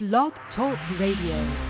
Blog Talk Radio.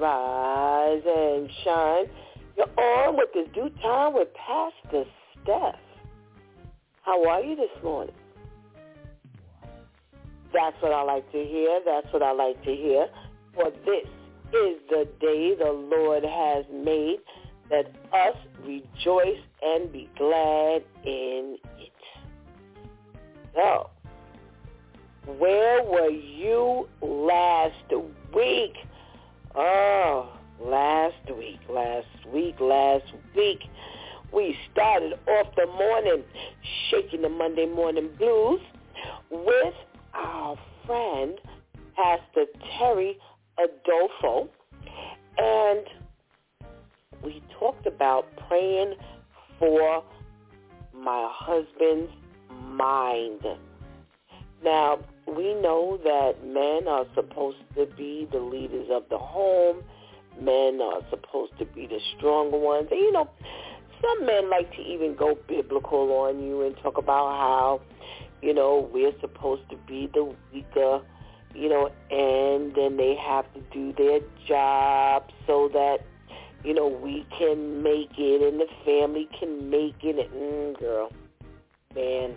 Rise and shine. You're on with this DEW time with Pastor Steph. How are you this morning? That's what I like to hear. That's what I like to hear. For this is the day the Lord has made. Let us rejoice and be glad in it. So, where were you last week? Oh, last week, last week, last week. We started off the morning shaking the Monday morning blues with our friend, Pastor Terry Adolfo. And we talked about praying for my husband's mind. Now, we know that men are supposed to be the leaders of the home. Men are supposed to be the stronger ones. And, you know, some men like to even go biblical on you and talk about how, you know, we're supposed to be the weaker, you know, and then they have to do their job so that, you know, we can make it and the family can make it. And, mm, girl, man,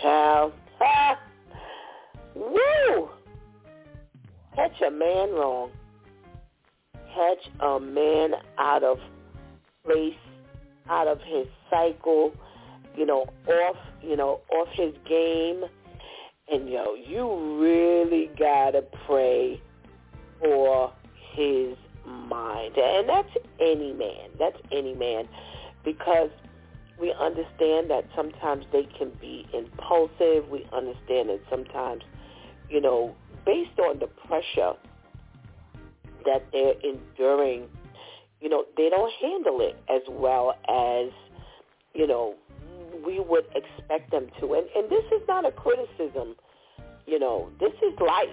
child, woo, catch a man wrong. Catch a man out of place, out of his cycle, you know, off, you know, off his game. And yo, you really gotta pray for his mind. And that's any man. That's any man. Because we understand that sometimes they can be impulsive. We understand that sometimes, you know, based on the pressure that they're enduring, you know, they don't handle it as well as, you know, we would expect them to. And, and this is not a criticism, you know, this is life.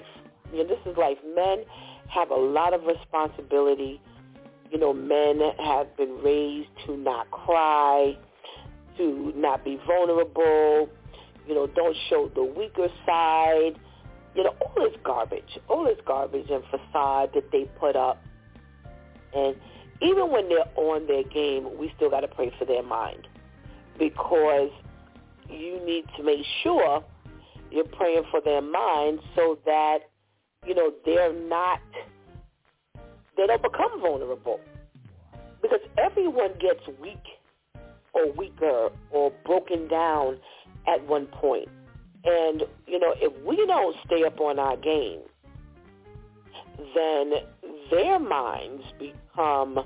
You know, this is life. Men have a lot of responsibility. You know, men have been raised to not cry, to not be vulnerable, you know, don't show the weaker side, you know, all this garbage, all this garbage and facade that they put up. And even when they're on their game, we still got to pray for their mind because you need to make sure you're praying for their mind so that, you know, they're not, they don't become vulnerable. Because everyone gets weak or weaker or broken down at one point. And, you know, if we don't stay up on our game, then their minds become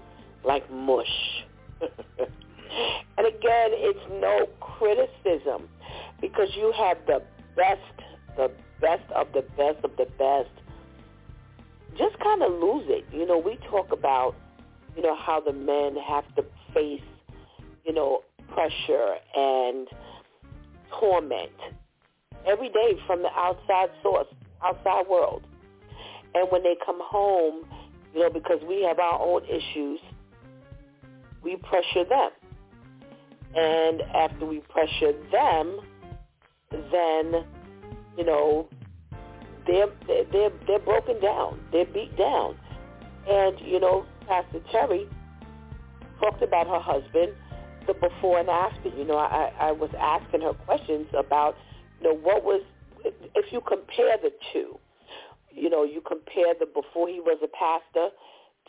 like mush. and again, it's no criticism because you have the best, the best of the best of the best. Just kind of lose it. You know, we talk about, you know, how the men have to face you know, pressure and torment every day from the outside source, outside world. And when they come home, you know, because we have our own issues, we pressure them. And after we pressure them, then, you know, they're, they're, they're broken down. They're beat down. And, you know, Pastor Terry talked about her husband, the before and after. You know, I, I was asking her questions about, you know, what was, if you compare the two, you know, you compare the before he was a pastor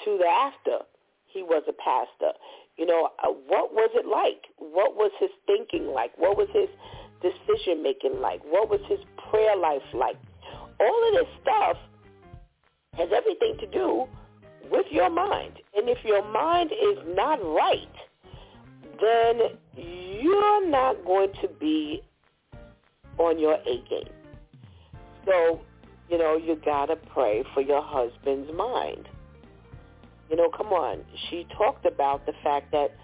to the after he was a pastor. You know, uh, what was it like? What was his thinking like? What was his decision making like? What was his prayer life like? All of this stuff has everything to do with your mind. And if your mind is not right, then you're not going to be on your A game. So, you know, you got to pray for your husband's mind. You know, come on. She talked about the fact that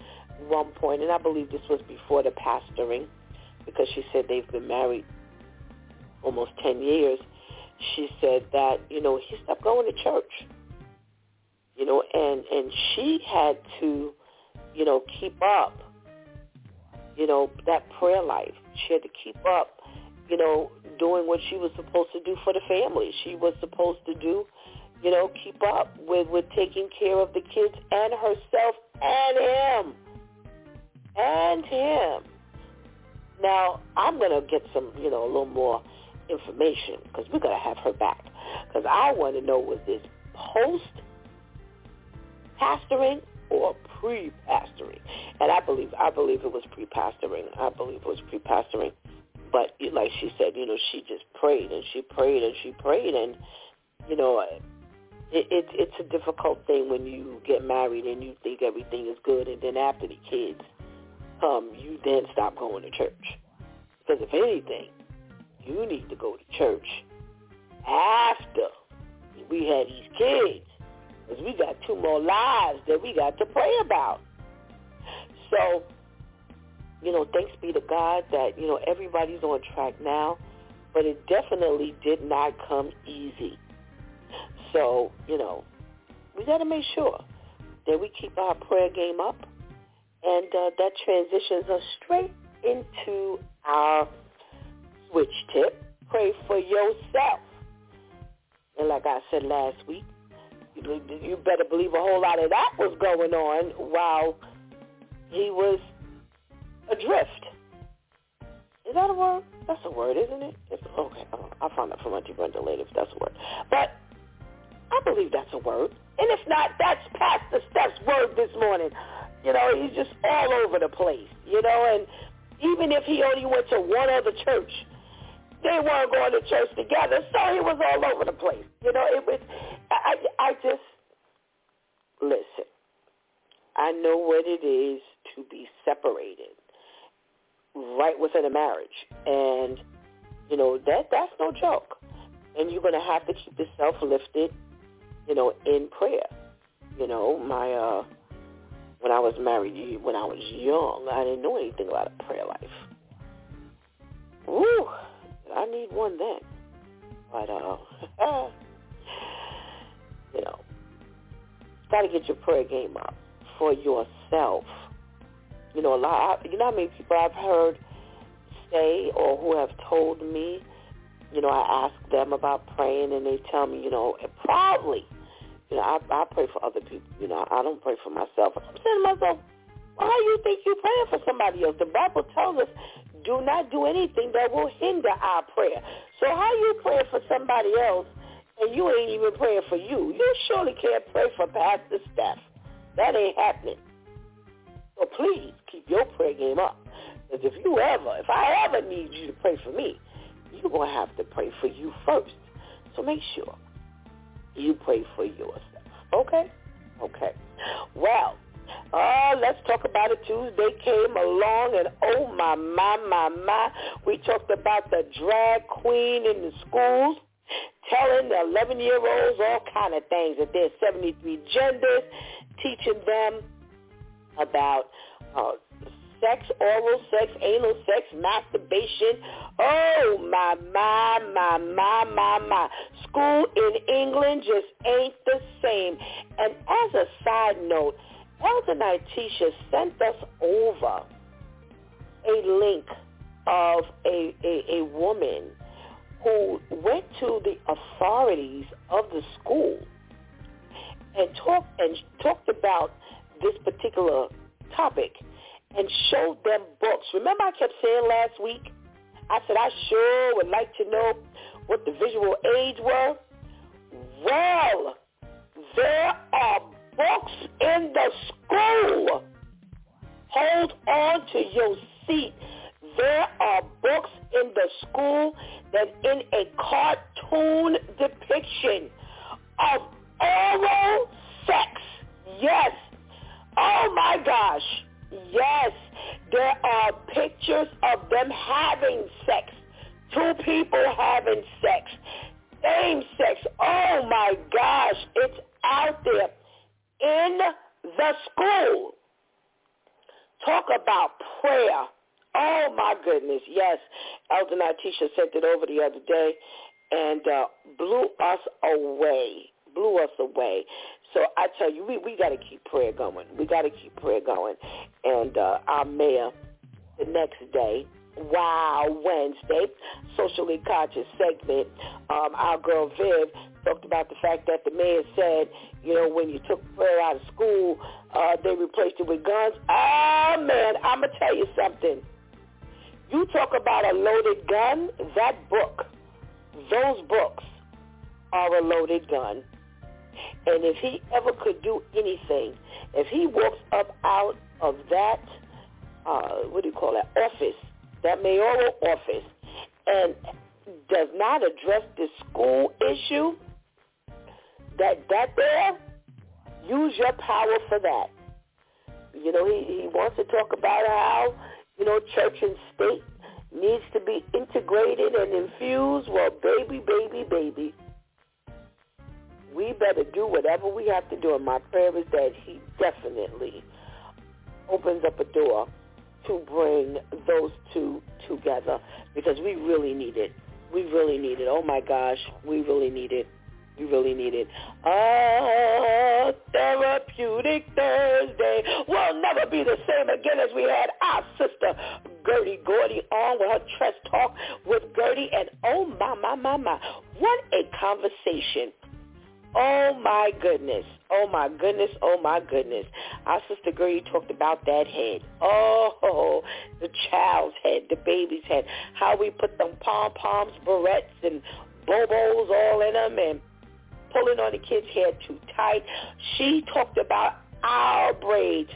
one point, and I believe this was before the pastoring, because she said they've been married almost 10 years. She said that, you know, he stopped going to church. You know, and, and she had to, you know, keep up, you know, that prayer life. She had to keep up, you know, doing what she was supposed to do for the family. She was supposed to do, you know, keep up with, with taking care of the kids and herself and him. And him. Now, I'm going to get some, you know, a little more information because we're going to have her back. Because I want to know was this post-pastoring or pre-pastoring? And I believe I believe it was pre-pastoring. I believe it was pre-pastoring. But like she said, you know, she just prayed and she prayed and she prayed and, you know, uh, it, it, it's a difficult thing when you get married and you think everything is good and then after the kids come, you then stop going to church. Because if anything, you need to go to church after we had these kids. Because we got two more lives that we got to pray about. So, you know, thanks be to God that, you know, everybody's on track now. But it definitely did not come easy. So, you know, we got to make sure that we keep our prayer game up. And uh, that transitions us straight into our switch tip. Pray for yourself. And like I said last week, you better believe a whole lot of that was going on while he was adrift. Is that a word? That's a word, isn't it? It's, okay, I'll find out from Auntie Brenda later if that's a word. But I believe that's a word. And if not, that's Pastor Steph's word this morning. You know, he's just all over the place, you know, and even if he only went to one other church, they weren't going to church together, so he was all over the place. You know, it was. I, I just listen. I know what it is to be separated right within a marriage, and you know that that's no joke. And you're to have to keep yourself lifted, you know, in prayer. You know, my uh when I was married, when I was young, I didn't know anything about a prayer life. Woo! I need one then. But uh, you know, got to get your prayer game up for yourself. You know, a lot. You know how many people I've heard say or who have told me. You know, I ask them about praying, and they tell me, you know, proudly, you know, I, I pray for other people. You know, I don't pray for myself. I'm saying to myself, why do you think you're praying for somebody else? The Bible tells us do not do anything that will hinder our prayer. So how you praying for somebody else and you ain't even praying for you? You surely can't pray for Pastor Steph. That ain't happening. So please keep your prayer game up. Because if you ever, if I ever need you to pray for me, you're going to have to pray for you first. So make sure you pray for yourself. Okay? Okay. Well, Oh, let's talk about it. Tuesday came along, and oh my, my, my, my, we talked about the drag queen in the schools, telling the 11-year-olds all kind of things, that there's 73 genders, teaching them about uh, sex, oral sex, anal sex, masturbation. Oh, my, my, my, my, my, my. School in England just ain't the same. And as a side note, Elder Nitisha sent us over a link of a, a, a woman who went to the authorities of the school and talked and talked about this particular topic and showed them books. Remember I kept saying last week, I said I sure would like to know what the visual aids were. Well, there are books in the school. Hold on to your seat. There are books in the school that in a cartoon depiction of oral sex. Yes. Oh my gosh. Yes. There are pictures of them having sex. Two people having sex. Same sex. Oh my gosh. It's out there in the school. Talk about prayer. Oh my goodness, yes. Elder Natisha sent it over the other day and uh, blew us away. Blew us away. So I tell you, we we got to keep prayer going. We got to keep prayer going. And uh, our mayor, the next day, Wow Wednesday, socially conscious segment. Um, our girl Viv talked about the fact that the mayor said, you know, when you took prayer out of school, uh, they replaced it with guns. Oh man, I'm gonna tell you something. You talk about a loaded gun, that book, those books are a loaded gun. And if he ever could do anything, if he walks up out of that, uh, what do you call that, office, that mayoral office, and does not address the school issue, that that there, use your power for that. You know, he, he wants to talk about how, you know, church and state needs to be integrated and infused. Well, baby, baby, baby, we better do whatever we have to do. And my prayer is that he definitely opens up a door to bring those two together because we really need it. We really need it. Oh my gosh, we really need it. We really need it. A therapeutic Thursday will never be the same again as we had our sister Gertie Gordy on with her Trust Talk with Gertie. And oh my, my, my, my, what a conversation. Oh my goodness. Oh my goodness. Oh my goodness. Our sister Gertie talked about that head. Oh, the child's head, the baby's head. How we put them pom-poms, barrettes, and bobos all in them and pulling on the kid's hair too tight. She talked about our braids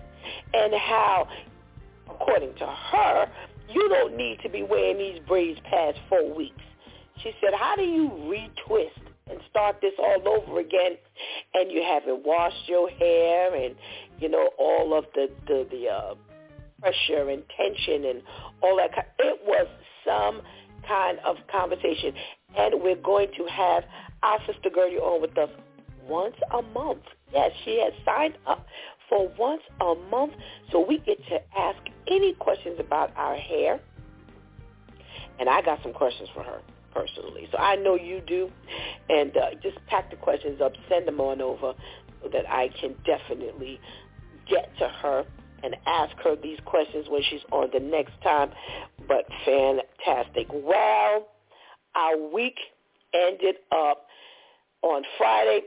and how, according to her, you don't need to be wearing these braids past four weeks. She said, how do you retwist and start this all over again and you haven't washed your hair and you know all of the the, the uh pressure and tension and all that it was some kind of conversation and we're going to have our sister Gertie on with us once a month yes she has signed up for once a month so we get to ask any questions about our hair and I got some questions for her personally. So I know you do. And uh, just pack the questions up, send them on over so that I can definitely get to her and ask her these questions when she's on the next time. But fantastic. Well, our week ended up on Friday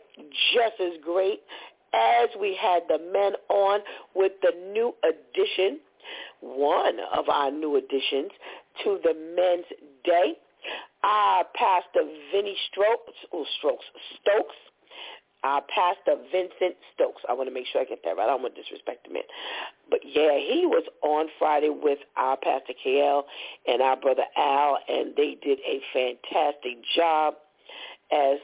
just as great as we had the men on with the new addition, one of our new additions to the men's day our Pastor Vinny Strokes, or Strokes, Stokes, our Pastor Vincent Stokes. I want to make sure I get that right. I don't want to disrespect the man. But yeah, he was on Friday with our Pastor KL and our brother Al, and they did a fantastic job as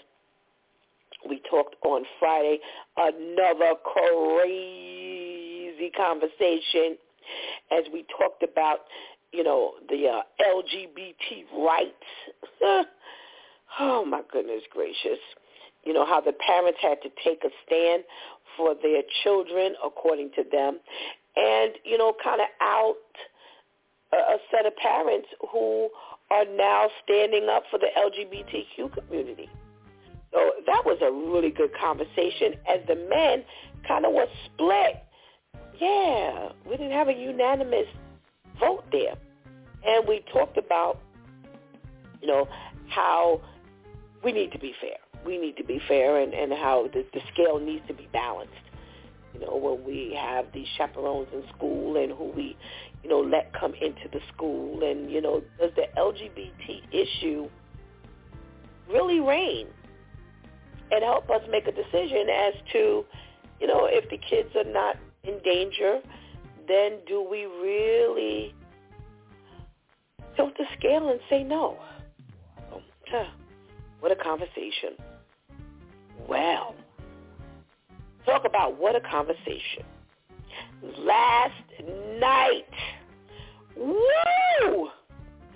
we talked on Friday. Another crazy conversation as we talked about you know, the uh, LGBT rights. oh my goodness gracious. You know, how the parents had to take a stand for their children according to them. And, you know, kind of out a, a set of parents who are now standing up for the LGBTQ community. So that was a really good conversation as the men kind of was split. Yeah, we didn't have a unanimous vote there. And we talked about, you know, how we need to be fair. we need to be fair and, and how the, the scale needs to be balanced. You know, when we have these chaperones in school and who we, you know, let come into the school and, you know, does the LGBT issue really reign and help us make a decision as to, you know, if the kids are not in danger, then do we really tilt the scale and say no? What a conversation. Well, talk about what a conversation. Last night, woo!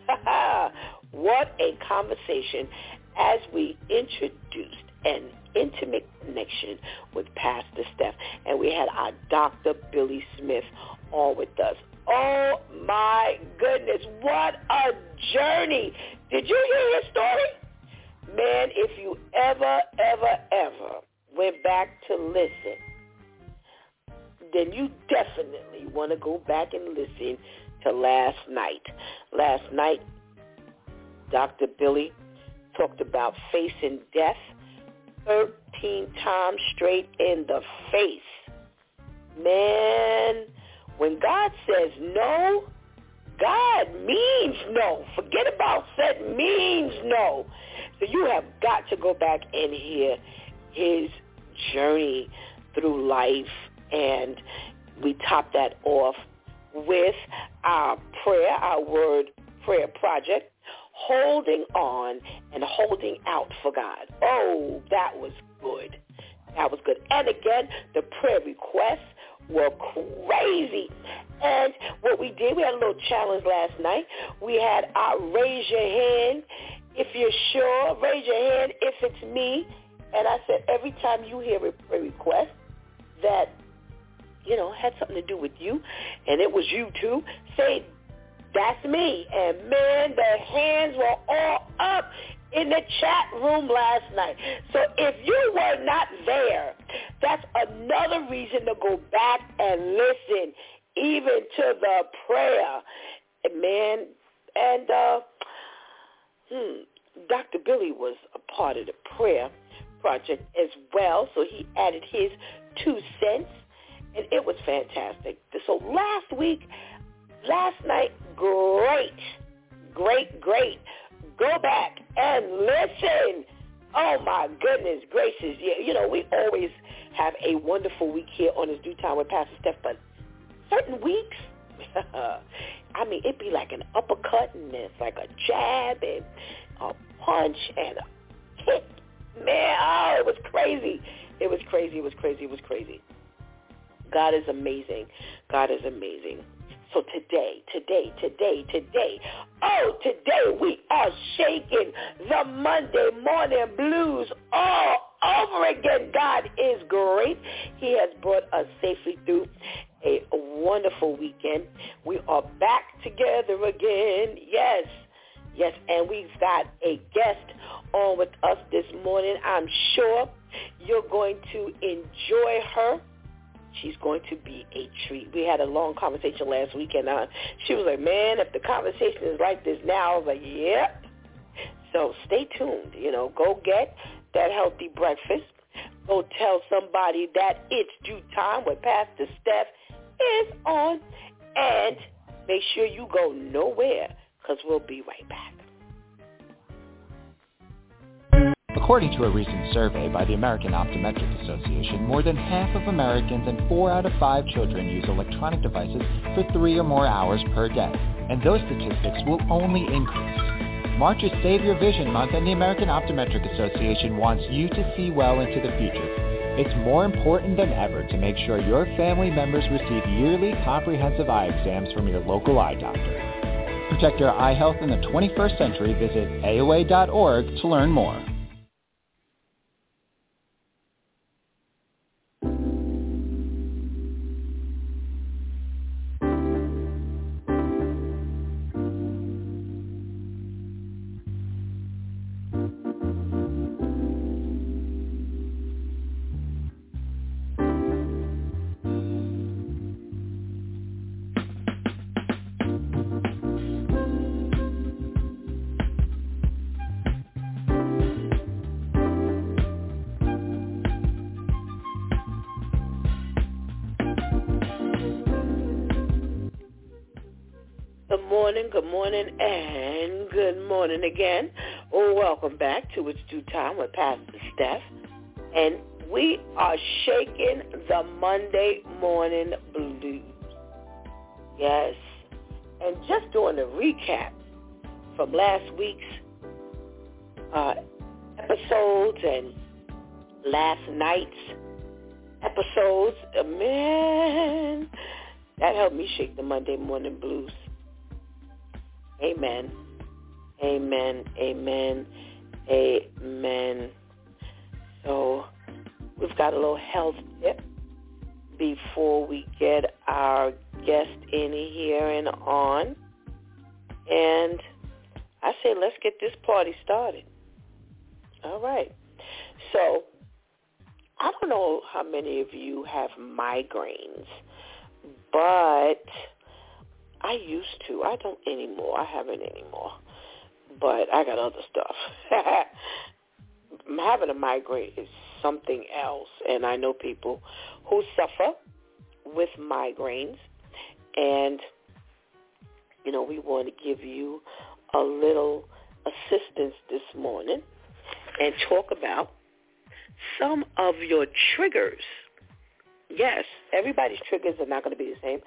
what a conversation as we introduced an intimate connection with Pastor Steph. And we had our Dr. Billy Smith on with us. Oh my goodness, what a journey. Did you hear his story? Man, if you ever, ever, ever went back to listen, then you definitely want to go back and listen to last night. Last night, Dr. Billy talked about facing death 13 times straight in the face. Man, when God says no, God means no. Forget about said means no. So you have got to go back and hear his journey through life and we top that off with our prayer, our word prayer project holding on and holding out for God. Oh, that was good. That was good. And again, the prayer requests were crazy. And what we did, we had a little challenge last night. We had our raise your hand if you're sure. Raise your hand if it's me. And I said every time you hear a prayer request that, you know, had something to do with you, and it was you too, say that's me. And man, the hands were all up in the chat room last night. So if you were not there, that's another reason to go back and listen even to the prayer. Man, and uh, hmm, Dr. Billy was a part of the prayer project as well, so he added his two cents, and it was fantastic. So last week, last night, great, great, great. Go back and listen. Oh my goodness gracious. Yeah, you know, we always have a wonderful week here on this DEW time with Pastor Steph, but certain weeks, I mean, it'd be like an uppercut and it's like a jab and a punch and a kick. Man, oh, it was crazy. It was crazy. It was crazy. It was crazy. God is amazing. God is amazing. So today, today, today, today, oh, today we are shaking the Monday morning blues all over again. God is great. He has brought us safely through a wonderful weekend. We are back together again. Yes, yes, and we've got a guest on with us this morning. I'm sure you're going to enjoy her she's going to be a treat. We had a long conversation last week, and uh, she was like, man, if the conversation is like this now, I was like, yep. So stay tuned. You know, go get that healthy breakfast. Go tell somebody that it's DEW time with Pastor Steph is on. And make sure you go nowhere because we'll be right back. According to a recent survey by the American Optometric Association, more than half of Americans and four out of five children use electronic devices for three or more hours per day, and those statistics will only increase. March is Save Your Vision Month, and the American Optometric Association wants you to see well into the future. It's more important than ever to make sure your family members receive yearly comprehensive eye exams from your local eye doctor. Protect your eye health in the 21st century. Visit AOA.org to learn more. And good morning again. Welcome back to It's DEW Time with Pastor Steph. And we are shaking the Monday morning blues. Yes. And just doing a recap from last week's uh, episodes and last night's episodes, man, that helped me shake the Monday morning blues. Amen. Amen. Amen. Amen. So we've got a little health tip before we get our guest in here and on. And I say let's get this party started. All right. So I don't know how many of you have migraines, but I used to. I don't anymore. I haven't anymore. But I got other stuff. Having a migraine is something else, and I know people who suffer with migraines, and you know we want to give you a little assistance this morning and talk about some of your triggers. Yes, everybody's triggers are not going to be the same,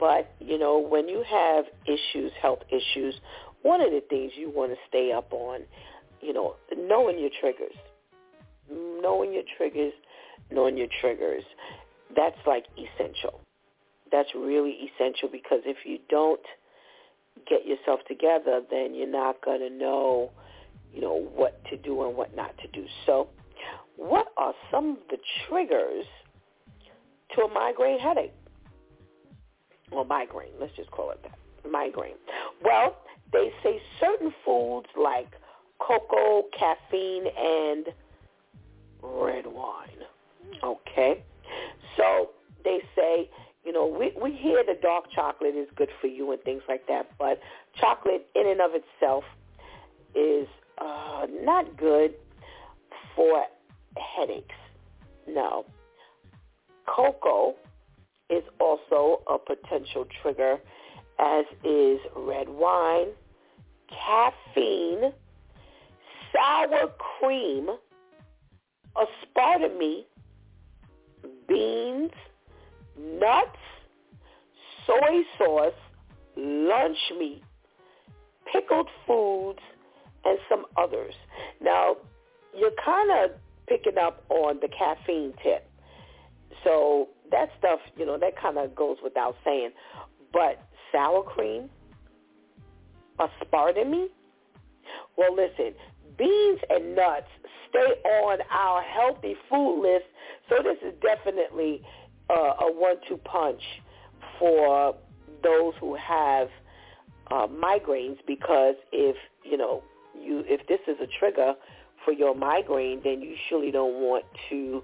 but you know when you have issues, health issues, one of the things you want to stay up on, you know, knowing your triggers, knowing your triggers, knowing your triggers. That's like essential. That's really essential because if you don't get yourself together, then you're not going to know, you know, what to do and what not to do. So what are some of the triggers to a migraine headache? Or migraine, let's just call it that, migraine. Well, they say certain foods like cocoa, caffeine, and red wine. Okay? So they say, you know, we, we hear the dark chocolate is good for you and things like that, but chocolate in and of itself is uh, not good for headaches. No. Cocoa is also a potential trigger, as is red wine, caffeine, sour cream, aspartame, beans, nuts, soy sauce, lunch meat, pickled foods, and some others. Now, you're kind of picking up on the caffeine tip. So that stuff, you know, that kind of goes without saying. But sour cream, aspartame, well, listen, beans and nuts stay on our healthy food list. So this is definitely uh, a one-two punch for those who have uh, migraines because if you know you if this is a trigger for your migraine, then you surely don't want to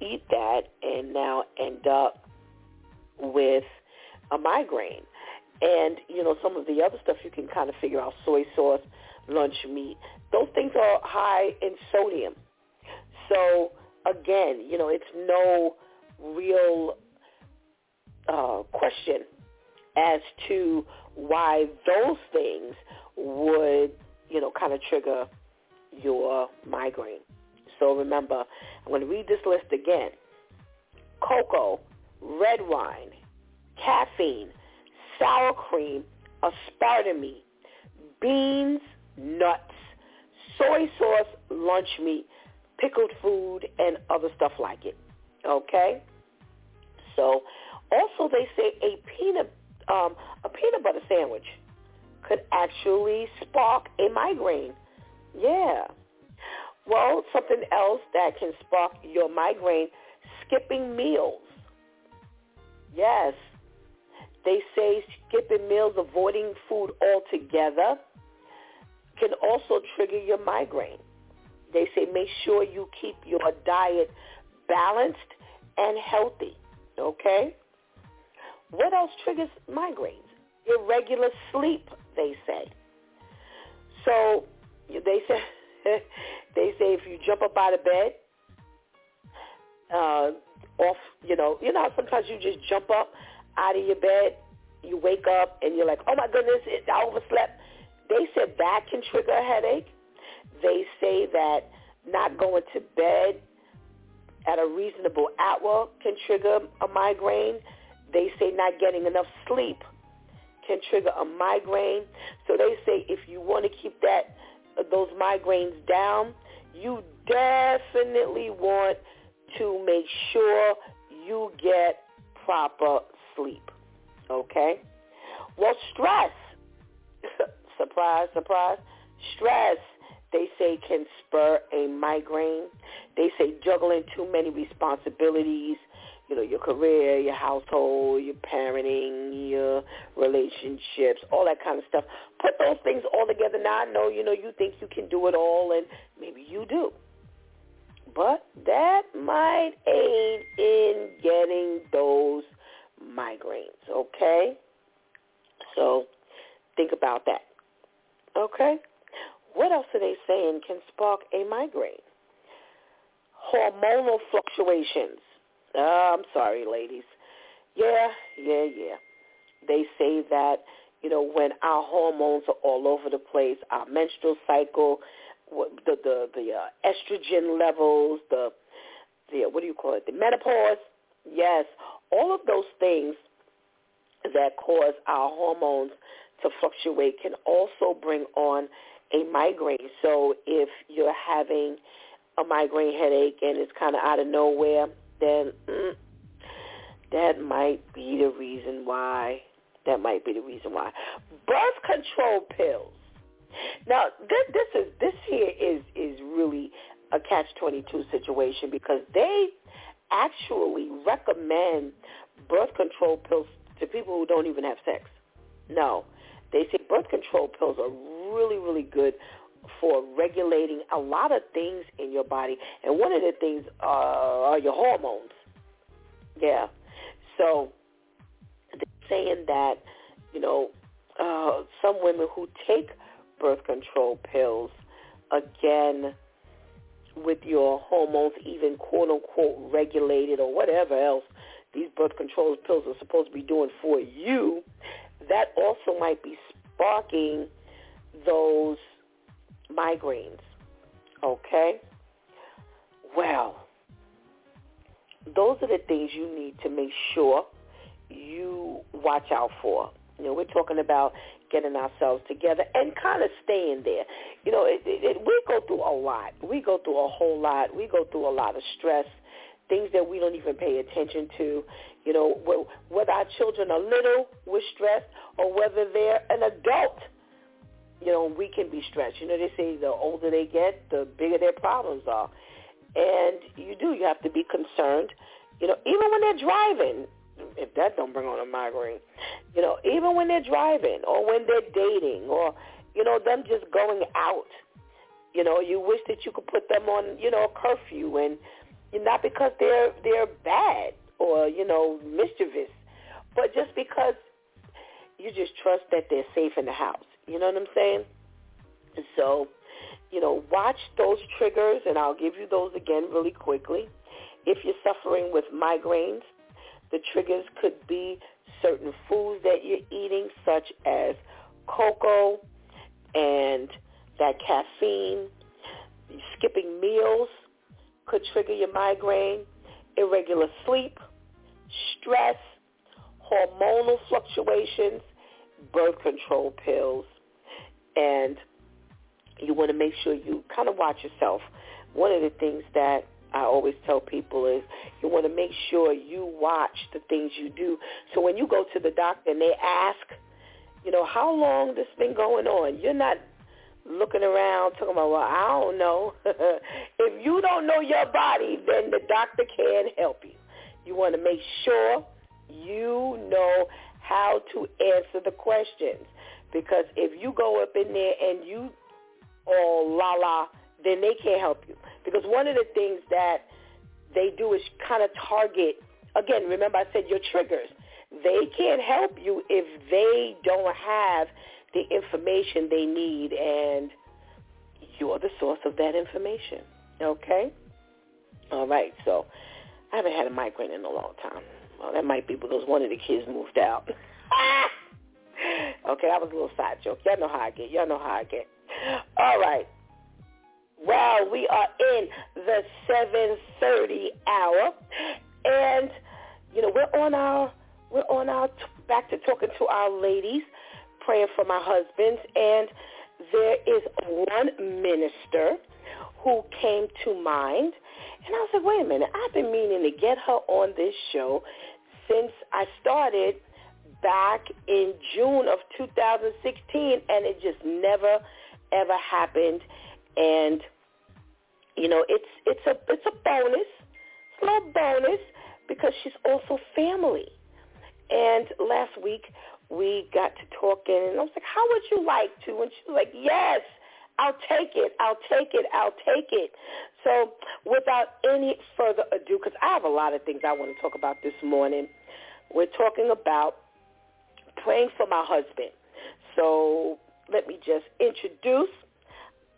eat that and now end up with a migraine. And, you know, some of the other stuff you can kind of figure out, soy sauce, lunch meat, those things are high in sodium. So, again, you know, it's no real uh, question as to why those things would, you know, kind of trigger your migraine. So remember, I'm going to read this list again. Cocoa, red wine, caffeine, sour cream, aspartame, beans, nuts, soy sauce, lunch meat, pickled food, and other stuff like it. Okay? So also they say a peanut um, a peanut butter sandwich could actually spark a migraine. Yeah. Well, something else that can spark your migraine, skipping meals. Yes. They say skipping meals, avoiding food altogether can also trigger your migraine. They say make sure you keep your diet balanced and healthy. Okay? What else triggers migraines? Irregular sleep, they say. So they say they say if you jump up out of bed, uh, off, you know, you know, sometimes you just jump up out of your bed you wake up and you're like, oh my goodness, I overslept. They said that can trigger a headache. They say that not going to bed at a reasonable hour can trigger a migraine. They say not getting enough sleep can trigger a migraine. So they say if you want to keep that those migraines down, you definitely want to make sure you get proper sleep. Okay? Well, stress, surprise, surprise, stress, they say can spur a migraine. They say juggling too many responsibilities, you know, your career, your household, your parenting, your relationships, all that kind of stuff. Put those things all together. Now I know, you know, you think you can do it all, and maybe you do. But that might aid in getting those migraines, okay? So think about that. Okay? What else are they saying can spark a migraine? Hormonal fluctuations. Uh, I'm sorry, ladies. Yeah, yeah, yeah. They say that, you know, when our hormones are all over the place, our menstrual cycle, the the the uh, estrogen levels, the the what do you call it, the menopause, yes, all of those things that cause our hormones to fluctuate can also bring on a migraine. So if you're having a migraine headache and it's kind of out of nowhere, then mm, that might be the reason why. That might be the reason why. Birth control pills. Now, this, this is this here is is really a catch twenty two situation because they actually recommend birth control pills to people who don't even have sex. No, they say birth control pills are really really good for regulating a lot of things in your body, and one of the things uh, are your hormones. Yeah. So they're saying that, you know, uh, some women who take birth control pills, again, with your hormones even quote unquote regulated or whatever else these birth control pills are supposed to be doing for you, that also might be sparking those migraines. Okay? Well, those are the things you need to make sure you watch out for. You know, we're talking about getting ourselves together and kind of staying there. You know, it, it, it, we go through a lot. We go through a whole lot. We go through a lot of stress, things that we don't even pay attention to. You know, whether our children are little, we're stressed, or whether they're an adult, you know, we can be stressed. You know, they say the older they get, the bigger their problems are. And you do. You have to be concerned. You know, even when they're driving, if that don't bring on a migraine, you know, even when they're driving or when they're dating or, you know, them just going out, you know, you wish that you could put them on, you know, a curfew and not because they're they're bad or, you know, mischievous, but just because you just trust that they're safe in the house. You know what I'm saying? So, you know, watch those triggers, and I'll give you those again really quickly. If you're suffering with migraines, the triggers could be certain foods that you're eating, such as cocoa and that caffeine. Skipping meals could trigger your migraine. Irregular sleep, stress, hormonal fluctuations, birth control pills, and you want to make sure you kind of watch yourself. One of the things that I always tell people is you want to make sure you watch the things you do. So when you go to the doctor and they ask, you know, how long this been going on, you're not looking around talking about, well, I don't know. if you don't know your body, then the doctor can't help you. You want to make sure you know how to answer the questions. Because if you go up in there and you all la la, then they can't help you. Because one of the things that they do is kind of target, again, remember I said your triggers. They can't help you if they don't have the information they need and you're the source of that information. Okay? All right, so I haven't had a migraine in a long time. Well, that might be because one of the kids moved out. Okay, that was a little side joke. Y'all know how I get. Y'all know how I get. All right. Well, we are in the 7:30 hour, and you know we're on our we're on our back to talking to our ladies, praying for my husbands, and there is one minister who came to mind, and I was like, wait a minute, I've been meaning to get her on this show since I started back in June of 2016, and it just never ever happened. And you know, it's it's a it's a bonus, it's a little bonus because she's also family. And last week we got to talking, and I was like, "How would you like to?" And she was like, "Yes." I'll take it. I'll take it. I'll take it. So without any further ado, because I have a lot of things I want to talk about this morning, we're talking about praying for my husband. So let me just introduce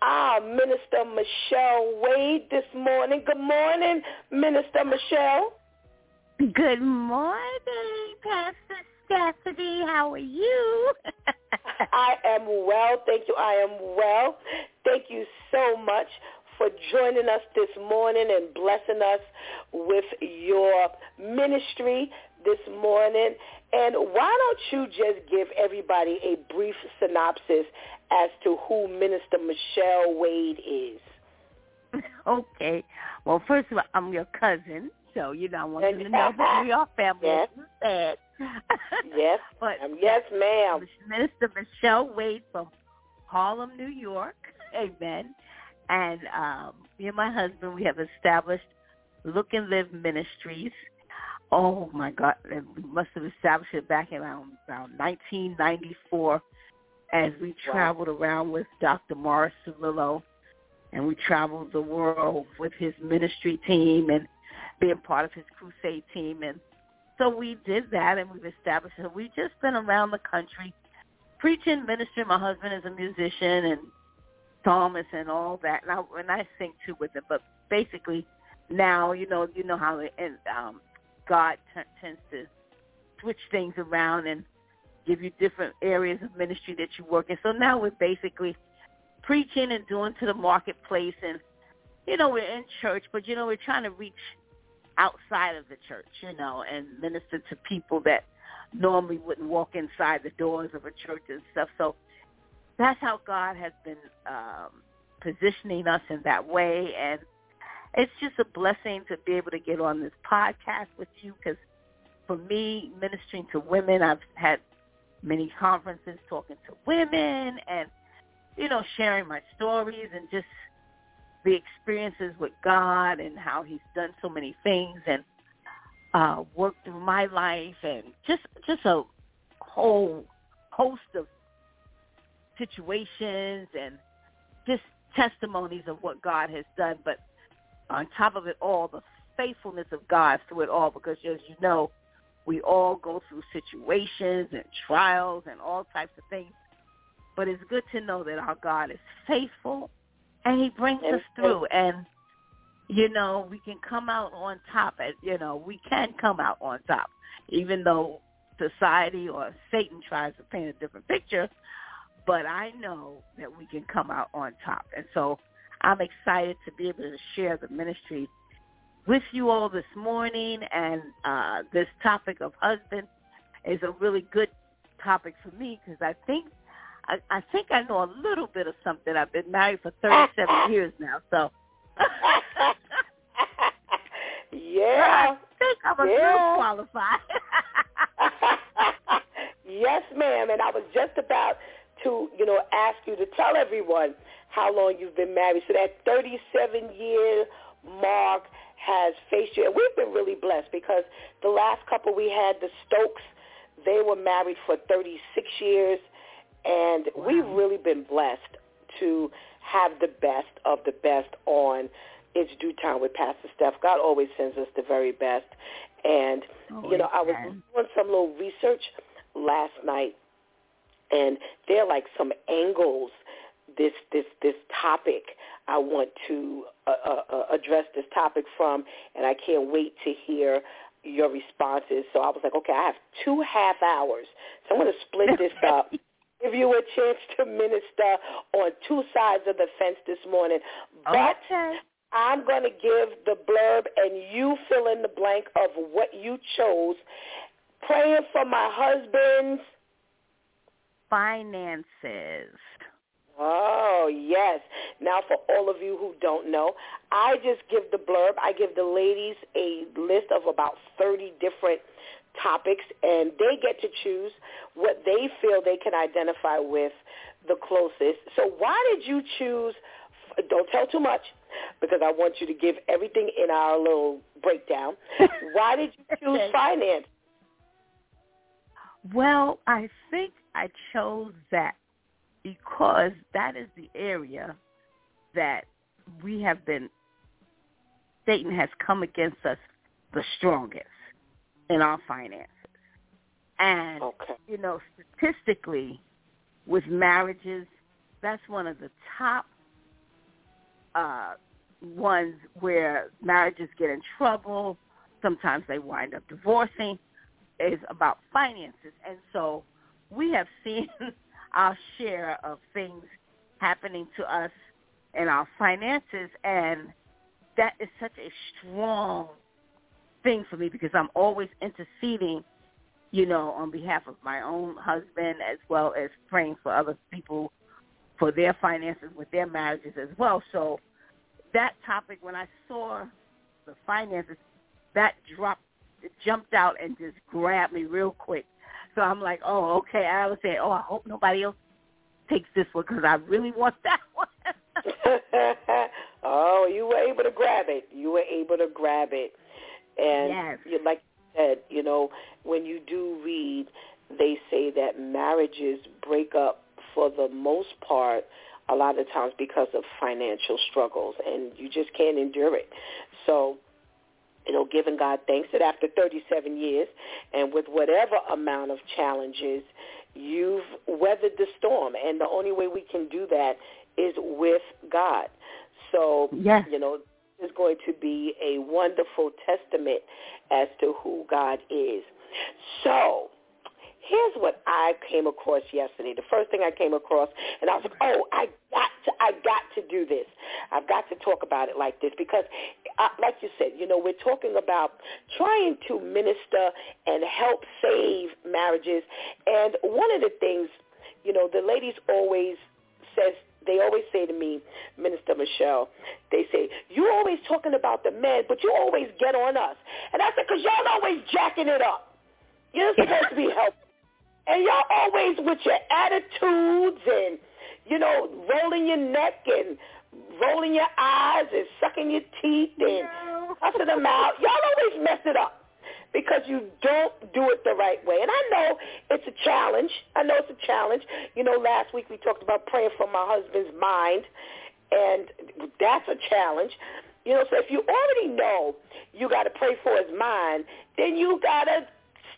our Minister Michelle Wade this morning. Good morning, Minister Michelle. Good morning, Pastor Stephanie. How are you? I am well. Thank you. I am well. Thank you so much for joining us this morning and blessing us with your ministry this morning. And why don't you just give everybody a brief synopsis as to who Minister Michelle Wade is? Okay. Well, first of all, I'm your cousin, so you know I want you to know that we are family. Yes. Yes. Yes. but Um, yes, ma'am. Minister Michelle Wade from Harlem, New York. Amen. And um, me and my husband, we have established Look and Live Ministries. Oh my God, we must have established it back in around, around 1994 as we Wow. traveled around with Dr. Morris Cerullo and we traveled the world with his ministry team and being part of his crusade team. And so we did that and we've established it. We've just been around the country preaching, ministering. My husband is a musician and psalmist and all that. And I, and I sing too with him. But basically now, you know, you know how it, and, um, God t- tends to switch things around and give you different areas of ministry that you work in. So now we're basically preaching and doing to the marketplace and you know we're in church but you know we're trying to reach outside of the church you know and minister to people that normally wouldn't walk inside the doors of a church and stuff so that's how god has been um positioning us in that way and it's just a blessing to be able to get on this podcast with you because for me ministering to women i've had many conferences talking to women and you know, sharing my stories and just the experiences with God and how he's done so many things and uh worked through my life and just just a whole host of situations and just testimonies of what God has done. But on top of it all, the faithfulness of God through it all because as you know, we all go through situations and trials and all types of things. But it's good to know that our God is faithful and he brings us through. and you know we can come out on top as you know we can come out on top. Even though society or Satan tries to paint a different picture but I know that we can come out on top. And so I'm excited to be able to share the ministry with you all this morning and uh this topic of husband is a really good topic for me because I think I, I think I know a little bit of something. I've been married for 37 years now, so. yeah. I think I'm a Yeah. little qualified. yes, ma'am. And I was just about to, you know, ask you to tell everyone how long you've been married. So that 37 year mark has faced you. And we've been really blessed because the last couple we had, the Stokes, they were married for 36 years. And we've really been blessed to have the best of the best on It's DEW Time with Pastor Steph. God always sends us the very best. And, you know, I was doing some little research last night, and they're like some angles this this this topic I want to uh, uh, uh, address this topic from, and I can't wait to hear your responses. So I was like, okay, I have two half hours, so I'm going to split this up give you a chance to minister on two sides of the fence this morning. But okay. I'm going to give the blurb and you fill in the blank of what you chose. Praying for my husband's finances. Oh, yes. Now, for all of you who don't know, I just give the blurb. I give the ladies a list of about 30 different topics, and they get to choose what they feel they can identify with the closest. So why did you choose, don't tell too much, because I want you to give everything in our little breakdown. why did you choose finance? Well, I think I chose that because that is the area that we have been, Satan has come against us the strongest in our finances. And, Okay. you know, statistically, with marriages, that's one of the top uh, ones where marriages get in trouble. Sometimes they wind up divorcing. Is about finances, and so we have seen our share of things happening to us in our finances, and that is such a strong thing for me because I'm always interceding, you know, on behalf of my own husband as well as praying for other people for their finances with their marriages as well. So that topic, when I saw the finances, that dropped, it jumped out and just grabbed me real quick. So I'm like, oh, okay. I was saying, oh, I hope nobody else takes this one because I really want that one. oh, you were able to grab it. You were able to grab it. And Yes. you, like you said, you know, when you do read, they say that marriages break up for the most part a lot of times because of financial struggles, and you just can't endure it. So, you know, giving God thanks that after 37 years and with whatever amount of challenges, you've weathered the storm. And the only way we can do that is with God. So, Yes. you know, is going to be a wonderful testament as to who God is. So, here's what I came across yesterday. The first thing I came across, and I was like, "Oh, I got to, I got to do this. I've got to talk about it like this because, uh, like you said, you know, we're talking about trying to minister and help save marriages. And one of the things, you know, the ladies always says they always say to me, Minister Michelle, they say, you always talking about the men, but you always get on us. And I said, because y'all always jacking it up. You're supposed to be helping. And y'all always with your attitudes and, you know, rolling your neck and rolling your eyes and sucking your teeth and puffing them out. Y'all always mess it up because you don't do it the right way. And I know it's a challenge. I know it's a challenge. You know, last week we talked about praying for my husband's mind, and that's a challenge. You know, so if you already know you got to pray for his mind, then you got to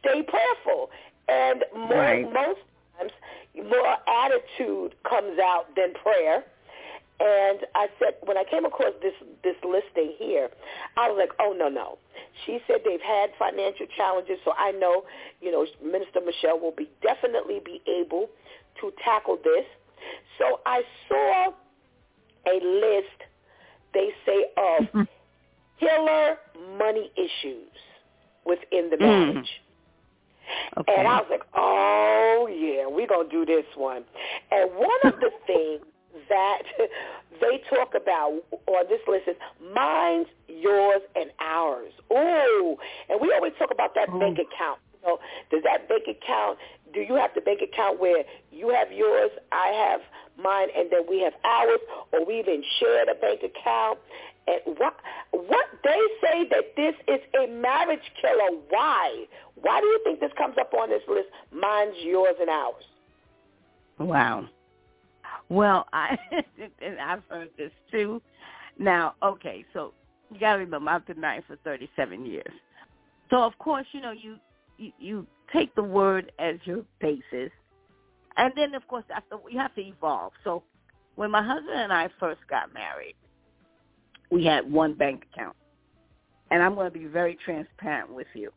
stay prayerful. And more, Right. most times, more attitude comes out than prayer. And I said, when I came across this this listing here, I was like, oh no no. She said they've had financial challenges, so I know, you know, Minister Michelle will be definitely be able to tackle this. So I saw a list, they say, of killer money issues within the Mm. marriage. Okay. And I was like, oh, yeah, we're going to do this one. And one of the things that they talk about on this list is mine's, yours, and ours. Ooh, and we always talk about that Ooh. bank oh. account. So does that bank account, do you have the bank account where you have yours, I have mine, and then we have ours, or we even share a bank account? And what what they say that this is a marriage killer. Why? Why do you think this comes up on this list? Mine's, yours, and ours. Wow. Well, I and I've heard this too. Now, okay, so you got to remember I've been married for 37 years. So of course, you know, you you, you take the word as your basis, and then of course after you have to evolve. So when my husband and I first got married, we had one bank account, and I'm going to be very transparent with you.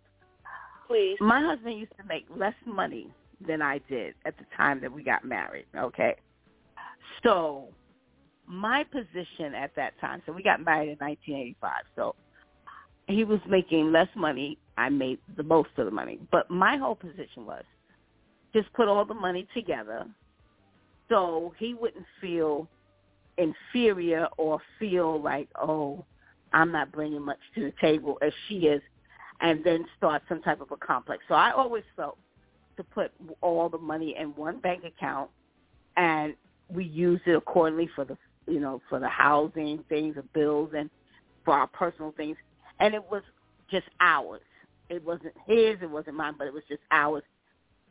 Please. My husband used to make less money than I did at the time that we got married. Okay, so my position at that time. So we got married in 1985. So he was making less money. I made the most of the money. But my whole position was just put all the money together so he wouldn't feel inferior or feel like, oh, I'm not bringing much to the table as she is, and then start some type of a complex. So I always felt to put all the money in one bank account, and we use it accordingly for the, you know, for the housing things, the bills, and for our personal things. And it was just ours. It wasn't his, it wasn't mine, but it was just ours.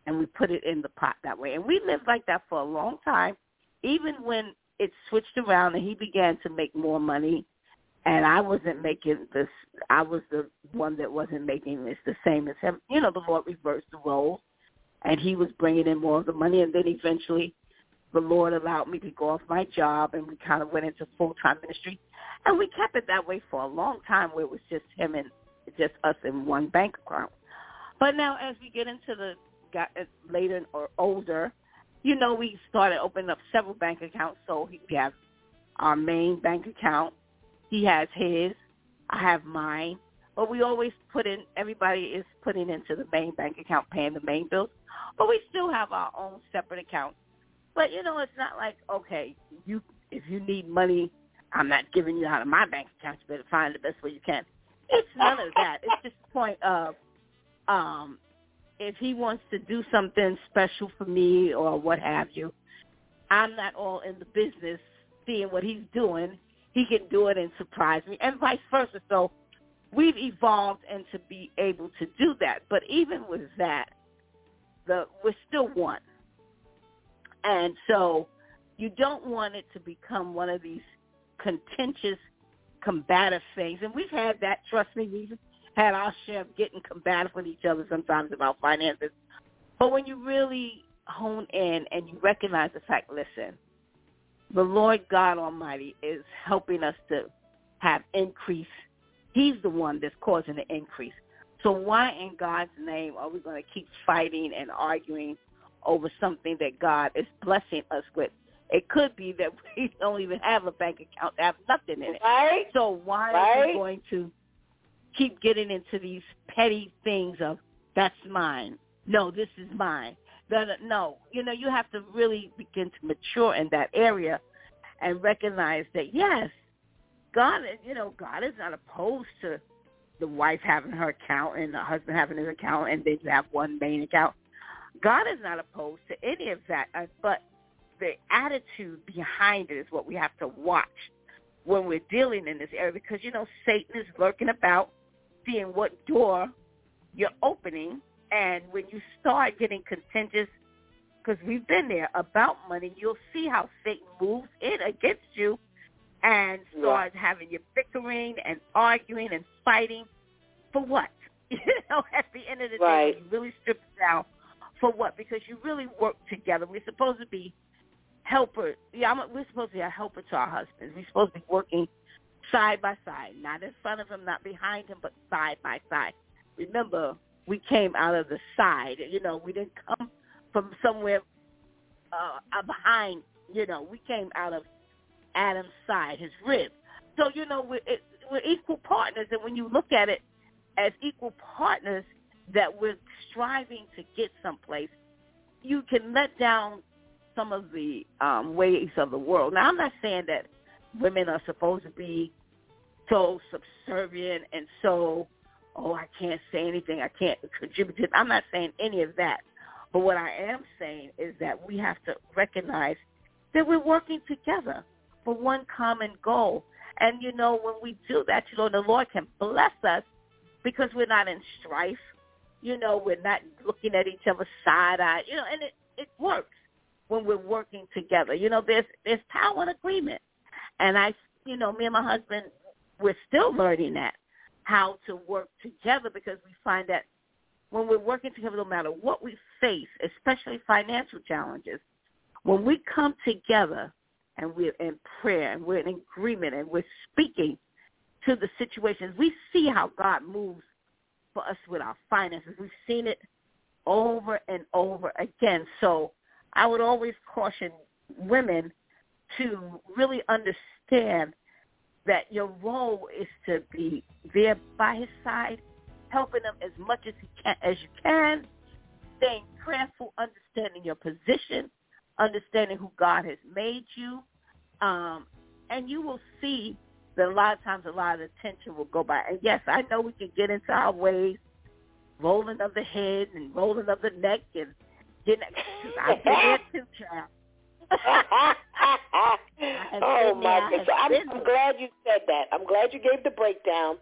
And we put it in the pot that way. And we lived like that for a long time, even when it switched around and he began to make more money and I wasn't making this. I was the one that wasn't making this the same as him. You know, the Lord reversed the role, and he was bringing in more of the money. And then eventually, the Lord allowed me to go off my job, and we kind of went into full time ministry, and we kept it that way for a long time, where it was just him and just us in one bank account. But now, as we get into the got later or older, you know, we started opening up several bank accounts. So we have our main bank account he has his. I have mine. But we always put in, everybody is putting into the main bank account, paying the main bills. But we still have our own separate accounts. But, you know, it's not like, okay, you if you need money, I'm not giving you out of my bank account. You better find the best way you can. It's none of that. It's just the point of um, if he wants to do something special for me or what have you, I'm not all in the business seeing what he's doing he can do it and surprise me, and vice versa. So we've evolved and to be able to do that. But even with that, the we're still one, and so you don't want it to become one of these contentious, combative things. And we've had that. Trust me, we've had our share of getting combative with each other sometimes about finances. But when you really hone in and you recognize the fact, listen, the Lord God Almighty is helping us to have increase. He's the one that's causing the increase. So why in God's name are we going to keep fighting and arguing over something that God is blessing us with? It could be that we don't even have a bank account, have nothing in it. Right. So why right. are we going to keep getting into these petty things of that's mine? No, this is mine no, you know, you have to really begin to mature in that area and recognize that yes, God, you know, God is not opposed to the wife having her account and the husband having his account, and then you have one main account. God is not opposed to any of that, uh, but the attitude behind it is what we have to watch when we're dealing in this area because you know Satan is lurking about, seeing what door you're opening and when you start getting contentious, because we've been there about money, you'll see how Satan moves in against you and starts yeah. having you bickering and arguing and fighting for what? You know, at the end of the right. day, you really strip it down for what? Because you really work together. We're supposed to be helper. Yeah, I'm, we're supposed to be a helper to our husbands. We're supposed to be working side by side, not in front of him, not behind him, but side by side. Remember, we came out of the side. You know, we didn't come from somewhere uh, behind. You know, we came out of Adam's side, his rib. So you know, we're, it, we're equal partners, and when you look at it as equal partners, that we're striving to get someplace, you can let down some of the um, ways of the world. Now, I'm not saying that women are supposed to be so subservient and so oh, I can't say anything, I can't contribute to. I'm not saying any of that. But what I am saying is that we have to recognize that we're working together for one common goal. And, you know, when we do that, you know, the Lord can bless us because we're not in strife. You know, we're not looking at each other side-eye. You know, and it, it works when we're working together. You know, there's there's power in agreement. And I, you know, me and my husband, we're still learning that how to work together because we find that when we're working together, no matter what we face, especially financial challenges, when we come together and we're in prayer and we're in agreement and we're speaking to the situations, we see how God moves for us with our finances. We've seen it over and over again. So I would always caution women to really understand that your role is to be there by his side, helping him as much as he can as you can, staying prayerful, understanding your position, understanding who God has made you, um, and you will see that a lot of times a lot of attention will go by. And yes, I know we can get into our ways, rolling of the head and rolling of the neck and getting. I've been there too, child. oh my goodness! I'm, I'm glad you said that. I'm glad you gave the breakdown,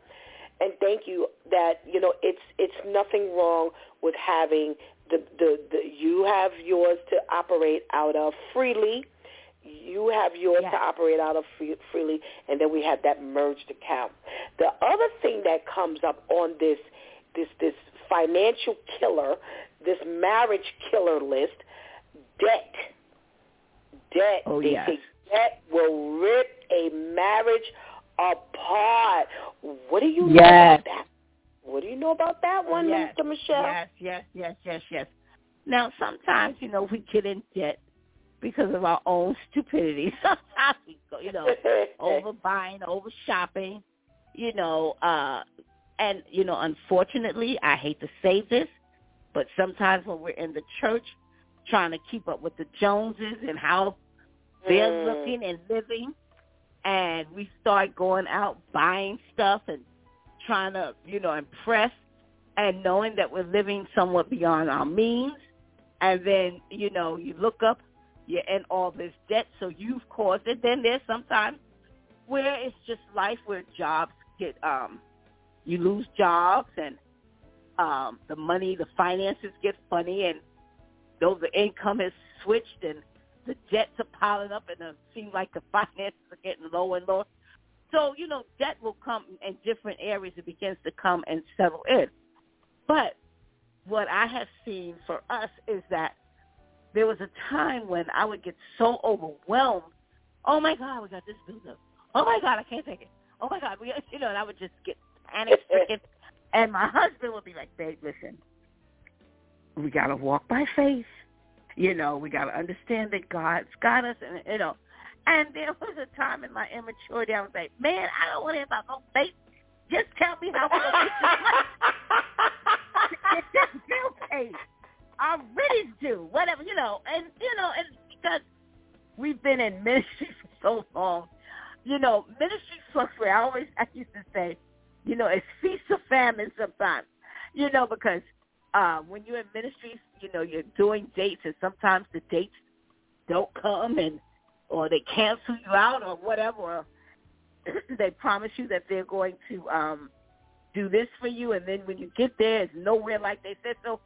and thank you that you know it's it's nothing wrong with having the the, the you have yours to operate out of freely. You have yours yes. to operate out of free, freely, and then we have that merged account. The other thing that comes up on this this this financial killer, this marriage killer list, debt debt. Oh, they yes. say debt will rip a marriage apart. What do you know about that? What do you know about that one, Yes, Mr. Michelle? Yes, yes, yes, yes, yes. Now, sometimes, you know, we get in debt because of our own stupidity. Sometimes we go, you know, over buying, over shopping, you know, uh, and, you know, unfortunately, I hate to say this, but sometimes when we're in the church trying to keep up with the Joneses and how they're Mm. looking and living, and we start going out buying stuff and trying to, you know, impress and knowing that we're living somewhat beyond our means. And then, you know, you look up, you're in all this debt, so you've caused it. Then there's sometimes where it's just life where jobs get, um, you lose jobs and um, the money, the finances get funny and though the income has switched and the debts are piling up and uh, it seems like the finances are getting lower and lower. So, you know, debt will come in different areas. It begins to come and settle in. But what I have seen for us is that there was a time when I would get so overwhelmed. Oh my God, we got this build up. Oh my God, I can't take it. Oh my God, we, you know, and I would just get panic stricken. and my husband would be like, babe, listen, we got to walk by faith. You know, we got to understand that God's got us, and you know. And there was a time in my immaturity, I was like, man, I don't want to hear about no faith. Just tell me how we're going to get this bill paid. I really do. Whatever, you know. And, you know, and because we've been in ministry for so long, you know, ministry fluctuates. I always, I used to say, you know, it's feast or famine sometimes, you know, because uh, when you're in ministries, you know, you're doing dates and sometimes the dates don't come and or they cancel you out or whatever. They promise you that they're going to um do this for you and then when you get there it's nowhere like they said. So,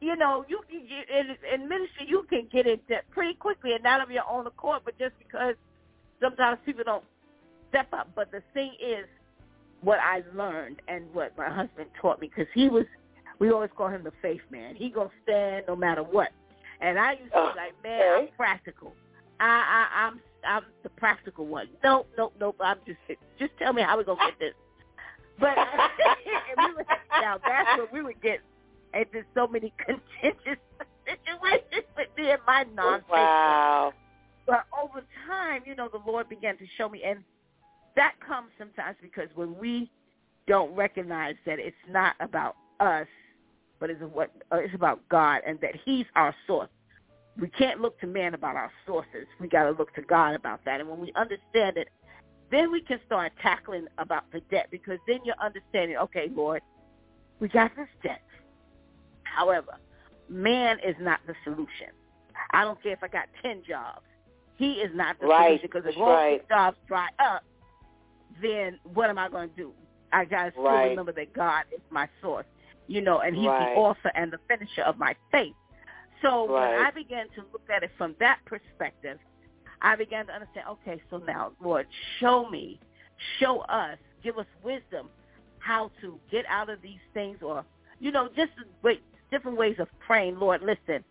you know, you get in, in ministry you can get in debt pretty quickly and not of your own accord, but just because sometimes people don't step up. But the thing is what I learned and what my husband taught me because he was we always call him the faith man. He gonna stand no matter what. And I used to be oh, like, man, I'm practical. I, I I'm I'm the practical one. Nope, nope, nope. I'm just just tell me how we gonna get this. But we would, now that's what we would get into so many contentious situations with me and my oh, non wow. but over time, you know, the Lord began to show me, and that comes sometimes because when we don't recognize that it's not about us, but it's what uh, it's about God, and that He's our source. We can't look to man about our sources. We got to look to God about that. And when we understand it, then we can start tackling about the debt because then you're understanding, okay, Lord, we got this debt. However, man is not the solution. I don't care if I got 10 jobs. He is not the Right, solution because if all right. these jobs dry up, then what am I going to do? I got to still Right. remember that God is my source, you know, and he's Right. the author and the finisher of my faith. So Right. when I began to look at it from that perspective, I began to understand, okay, so now, Lord, show me, show us, give us wisdom how to get out of these things or, you know, just wait, different ways of praying. Lord, listen,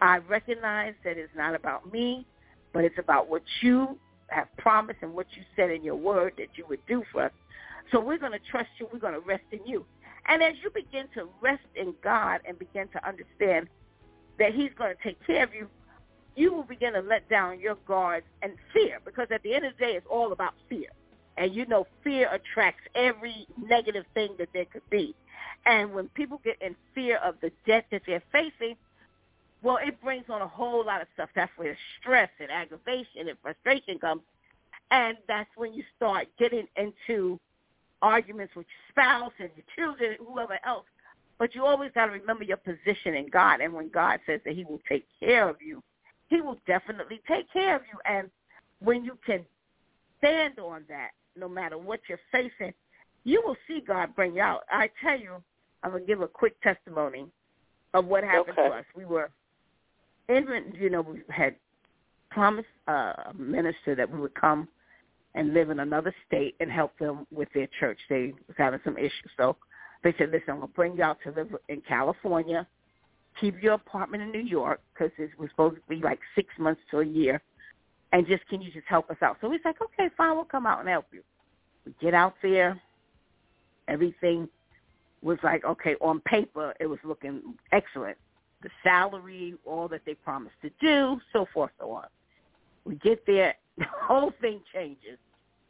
I recognize that it's not about me, but it's about what you have promised and what you said in your word that you would do for us. So we're going to trust you. We're going to rest in you. And as you begin to rest in God and begin to understand that he's going to take care of you, you will begin to let down your guards and fear because at the end of the day, it's all about fear. And you know, fear attracts every negative thing that there could be. And when people get in fear of the death that they're facing, well, it brings on a whole lot of stuff. That's where the stress and aggravation and frustration comes. And that's when you start getting into arguments with your spouse and your children, whoever else. But you always got to remember your position in God. And when God says that he will take care of you, he will definitely take care of you. And when you can stand on that, no matter what you're facing, you will see God bring you out. I tell you, I'm going to give a quick testimony of what happened okay. to us. We were in, you know, we had promised uh, a minister that we would come and live in another state and help them with their church. They was having some issues. So they said, listen, I'm going to bring out to live in California. Keep your apartment in New York because it was supposed to be like six months to a year. And just, can you just help us out? So we like, okay, fine, we'll come out and help you. We get out there. Everything was like, okay, on paper, it was looking excellent. The salary, all that they promised to do, so forth, so on. We get there, the whole thing changes.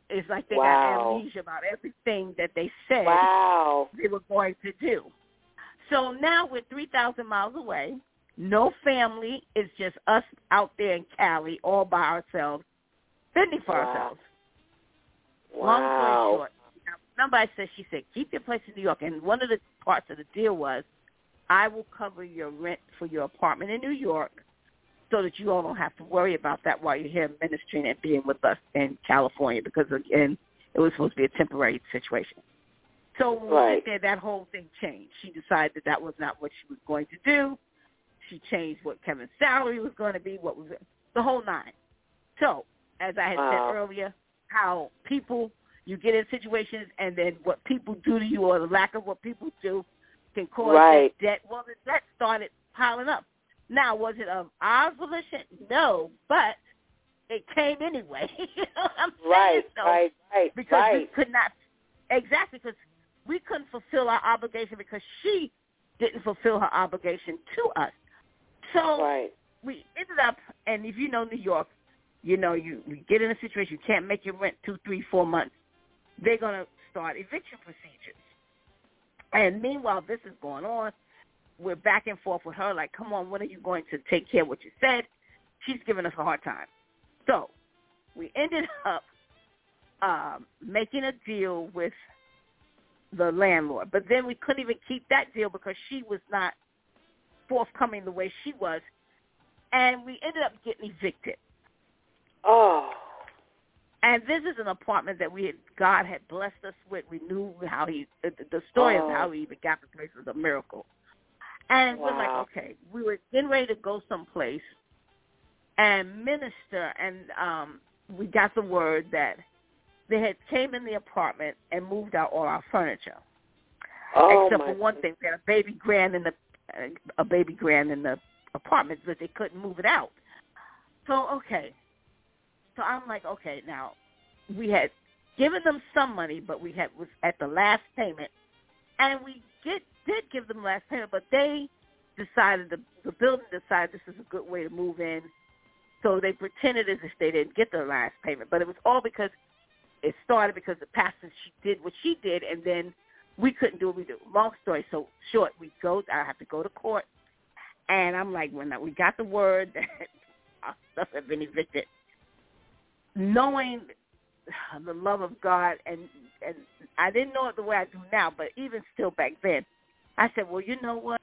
It's like they wow. got amnesia about everything that they said wow. they were going to do. So now we're 3,000 miles away. No family. It's just us out there in Cali all by ourselves, fending for wow. ourselves. Wow. Long story short, now, somebody said, she said, keep your place in New York. And one of the parts of the deal was, I will cover your rent for your apartment in New York so that you all don't have to worry about that while you're here ministering and being with us in California because, again, it was supposed to be a temporary situation. So when right. we there, that whole thing changed. She decided that that was not what she was going to do. She changed what Kevin's salary was going to be, what was it, the whole nine. So, as I had wow. said earlier, how people, you get in situations and then what people do to you or the lack of what people do can cause right. that debt. Well, the debt started piling up. Now, was it of our volition? No, but it came anyway. you know what I'm right, saying? So, right, right, because right. we could not exactly because we couldn't fulfill our obligation because she didn't fulfill her obligation to us. So right. we ended up, and if you know New York, you know you, you get in a situation you can't make your rent two, three, four months. They're gonna start eviction procedures. And meanwhile, this is going on. We're back and forth with her, like, come on, when are you going to take care of what you said? She's giving us a hard time. So we ended up um, making a deal with the landlord. But then we couldn't even keep that deal because she was not forthcoming the way she was. And we ended up getting evicted. Oh. And this is an apartment that we had, God had blessed us with. We knew how he, the, the story oh. of how we even got the place was a miracle. And wow. we're like, okay, we were getting ready to go someplace and minister, and um, we got the word that they had came in the apartment and moved out all our furniture, oh, except for one God. thing, they had a baby grand in the uh, a baby grand in the apartment, but they couldn't move it out. So okay, so I'm like, okay, now we had given them some money, but we had was at the last payment, and we get did give them last payment, but they decided the the building decided this is a good way to move in, so they pretended as if they didn't get their last payment, but it was all because it started because the pastor she did what she did, and then we couldn't do what we do. Long story so short, we go. I have to go to court, and I'm like, when we got the word that our stuff had been evicted, knowing the love of God, and and I didn't know it the way I do now, but even still back then, I said, well, you know what?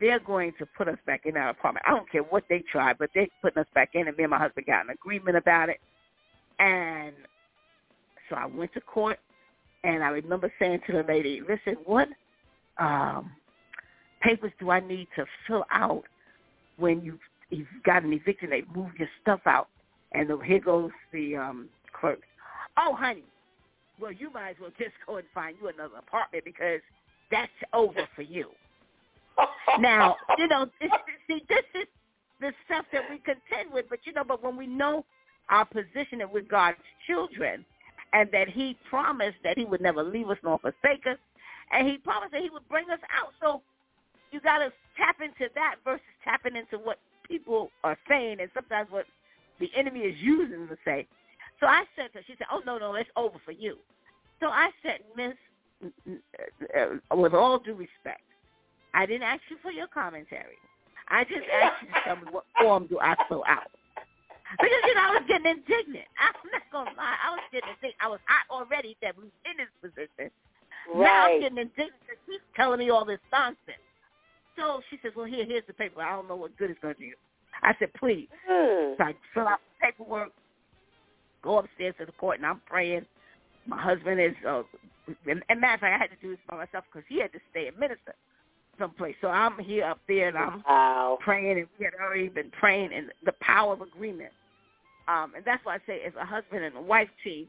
They're going to put us back in our apartment. I don't care what they try, but they're putting us back in, and me and my husband got an agreement about it. And so I went to court, and I remember saying to the lady, listen, what um, papers do I need to fill out when you've, you've got an eviction? They move your stuff out. And the, here goes the um, clerk. Oh, honey, well, you might as well just go and find you another apartment because that's over for you. now, you know, this, see, this is the stuff that we contend with. But, you know, but when we know our position with God's children and that he promised that he would never leave us nor forsake us and he promised that he would bring us out. So you got to tap into that versus tapping into what people are saying and sometimes what the enemy is using to say. So I said to her, she said, oh, no, no, it's over for you. So I said, Miss, with all due respect, I didn't ask you for your commentary. I just asked you to tell me what form do I fill out. Because, you know, I was getting indignant. I'm not going to lie. I was getting indignant. I was hot already that we in this position. Right. Now I'm getting indignant because she's telling me all this nonsense. So she says, well, here, here's the paper. I don't know what good it's going to do you. I said, please. Hmm. So I fill out the paperwork, go upstairs to the court, and I'm praying. My husband is, uh, and, and matter of fact, I had to do this by myself because he had to stay and minister someplace. So I'm here up there, and I'm Wow. praying, and we had already been praying, and the power of agreement. Um, and that's why I say, as a husband and a wife team,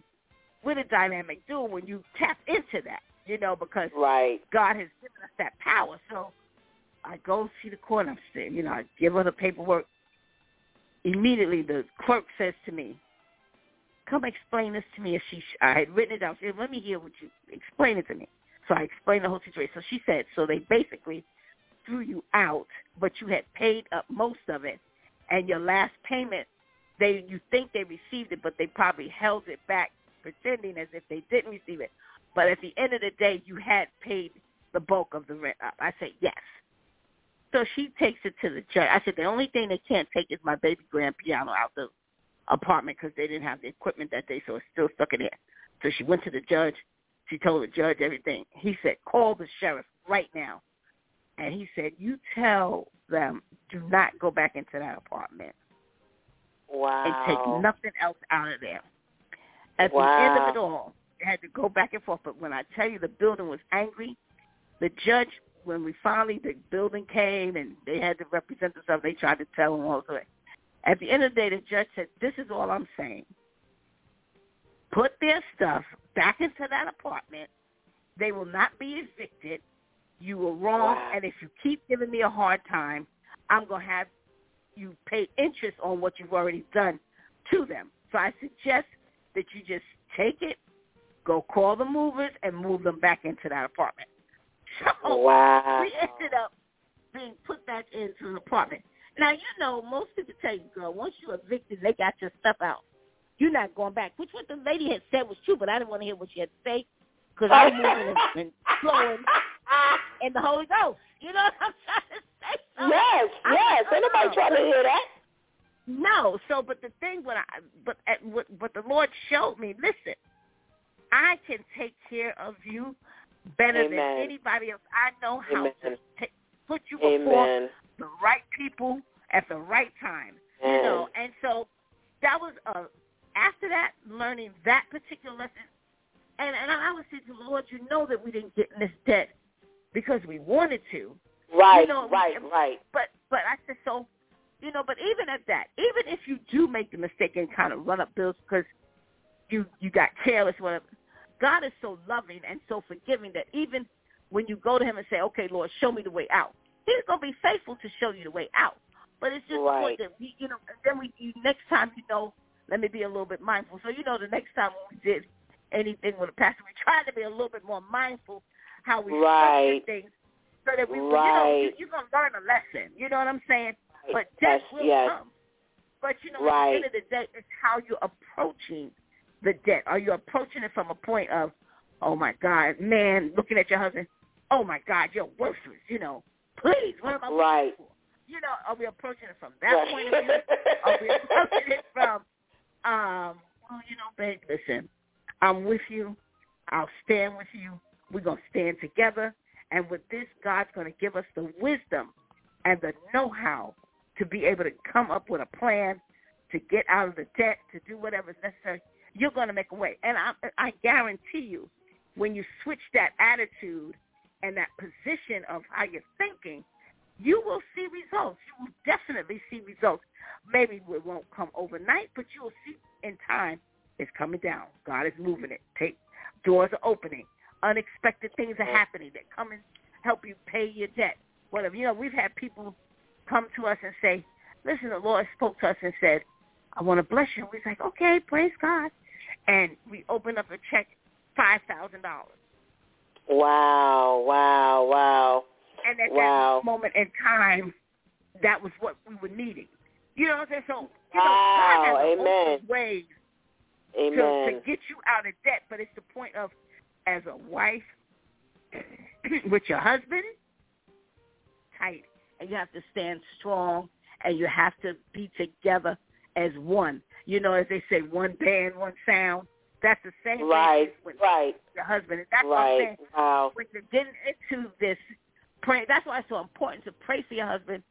we're the dynamic duo when you tap into that, you know, because Right. God has given us that power. So I go see the court. I'm saying, you know, I give her the paperwork. Immediately, the clerk says to me, "Come explain this to me." If she, I had written it down. She said, "Let me hear what you explain it to me." So I explained the whole situation. So she said, "So they basically threw you out, but you had paid up most of it, and your last payment, they you think they received it, but they probably held it back, pretending as if they didn't receive it. But at the end of the day, you had paid the bulk of the rent up." I said, "Yes." So she takes it to the judge. I said, "The only thing they can't take is my baby grand piano out the apartment because they didn't have the equipment that day, so it's still stuck in there." So she went to the judge. She told the judge everything. He said, "Call the sheriff right now." And he said, "You tell them do not go back into that apartment Wow. and take nothing else out of there." At the end of it all, they had to go back and forth. But when I tell you the building was angry, the judge, when we finally the building came and they had to represent themselves, they tried to tell them all the way. At the end of the day, the judge said, "This is all I'm saying. Put their stuff back into that apartment. They will not be evicted. You were wrong, Wow. and if you keep giving me a hard time, I'm going to have you pay interest on what you've already done to them. So I suggest that you just take it, go call the movers, and move them back into that apartment. So Wow. we ended up being put back into an apartment. Now, you know, most people tell you, girl, once you're evicted, they got your stuff out. You're not going back, which what the lady had said was true, but I didn't want to hear what she had to say because I'm moving and, flowing in the Holy Ghost. You know what I'm trying to say? So Yes, I yes. Oh, nobody know. trying to hear that. No. So, but the thing, what I, but at, what, what the Lord showed me, listen, I can take care of you better than anybody else. I know how to Amen. ta put you before the right people at the right time. You know, and so that was uh after that learning that particular lesson and and I was saying to the Lord, you know that we didn't get in this debt because we wanted to. Right, you know, we- right, right. But but I said so you know, but even at that, even if you do make the mistake and kind of run up bills because you you got careless, whatever, God is so loving and so forgiving that even when you go to Him and say, "Okay, Lord, show me the way out," He's gonna be faithful to show you the way out. But it's just Right. point that we, you know, and then we you, next time you know, let me be a little bit mindful. So you know, the next time when we did anything with a pastor, we tried to be a little bit more mindful how we Right. structure things so that we, you know, you, you're gonna learn a lesson. You know what I'm saying? But yes, death will yes. come. But you know, at the end of the day, it's how you're approaching the debt. Are you approaching it from a point of, oh my God, man, looking at your husband, oh my God, you're worthless. You know, please, what am I Right. looking for? You know, are we approaching it from that point of view? Are we approaching it from, um, well, you know, babe, listen, I'm with you. I'll stand with you. We're going to stand together. And with this, God's going to give us the wisdom and the know-how to be able to come up with a plan to get out of the debt, to do whatever is necessary. You're going to make a way. And I, I guarantee you, when you switch that attitude and that position of how you're thinking, you will see results. You will definitely see results. Maybe it won't come overnight, but you will see in time it's coming down. God is moving it. Take doors are opening. Unexpected things are happening that come and help you pay your debt. Whatever. You know, we've had people come to us and say, Listen, the Lord spoke to us and said, I want to bless you. We're like, Okay, praise God. And we open up a check five thousand dollars. Wow, wow, wow. And at wow. that moment in time, that was what we were needing. You know what I'm saying? So, you wow. know, God has Amen. ways Amen. to, to get you out of debt, but it's the point of, as a wife, with your husband, tight, and you have to stand strong, and you have to be together as one. You know, as they say, one band, one sound. That's the same right, way with right, your husband. And that's what I'm right. saying. Wow. When you're getting into this, pray. That's why it's so important to pray for your husband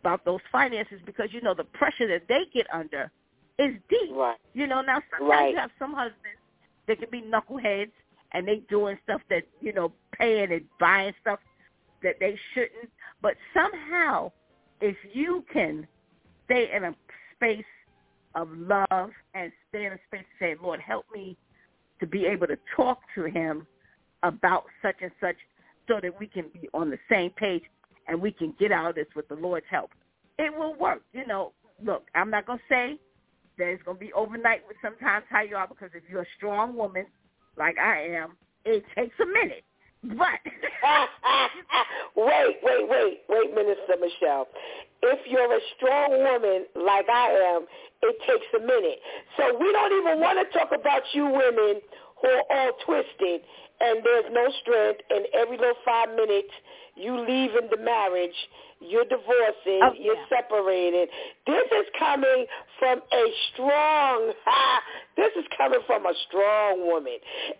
about those finances because you know the pressure that they get under is deep. Right. You know, now sometimes Right. you have some husbands that can be knuckleheads and they doing stuff that, you know, paying and buying stuff that they shouldn't. But somehow if you can stay in a space of love and stay in a space to say, Lord, help me to be able to talk to him about such and such so that we can be on the same page and we can get out of this with the Lord's help. It will work. You know, look, I'm not going to say that it's going to be overnight with sometimes how you are because if you're a strong woman like I am, it takes a minute. But wait, wait, wait, wait, Minister Michelle. If you're a strong woman like I am, it takes a minute. So we don't even want to talk about you women who are all twisted and there's no strength and every little five minutes you leaving the marriage, you're divorcing, Oh, you're yeah. separated. This is coming from a strong, this is coming from a strong woman.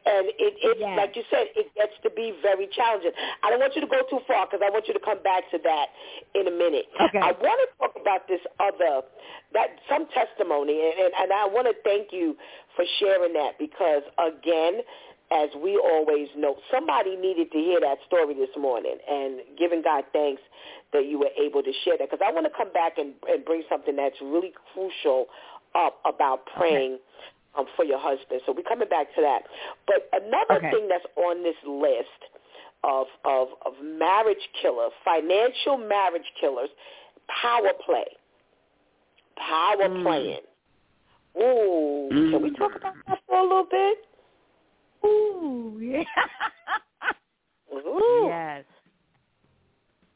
And it, it Yes. like you said, it gets to be very challenging. I don't want you to go too far because I want you to come back to that in a minute. Okay. I want to talk about this other, that some testimony, and, and, and I want to thank you for sharing that because, again, as we always know, somebody needed to hear that story this morning, and giving God thanks that you were able to share that. Because I want to come back and, and bring something that's really crucial up about praying um, for your husband. So we're coming back to that. But another Okay. thing that's on this list of, of, of marriage killer, financial marriage killers, power play. Power Mm. playing. Ooh, can we Mm. talk about that for a little bit? Ooh, yeah. Ooh. Yes.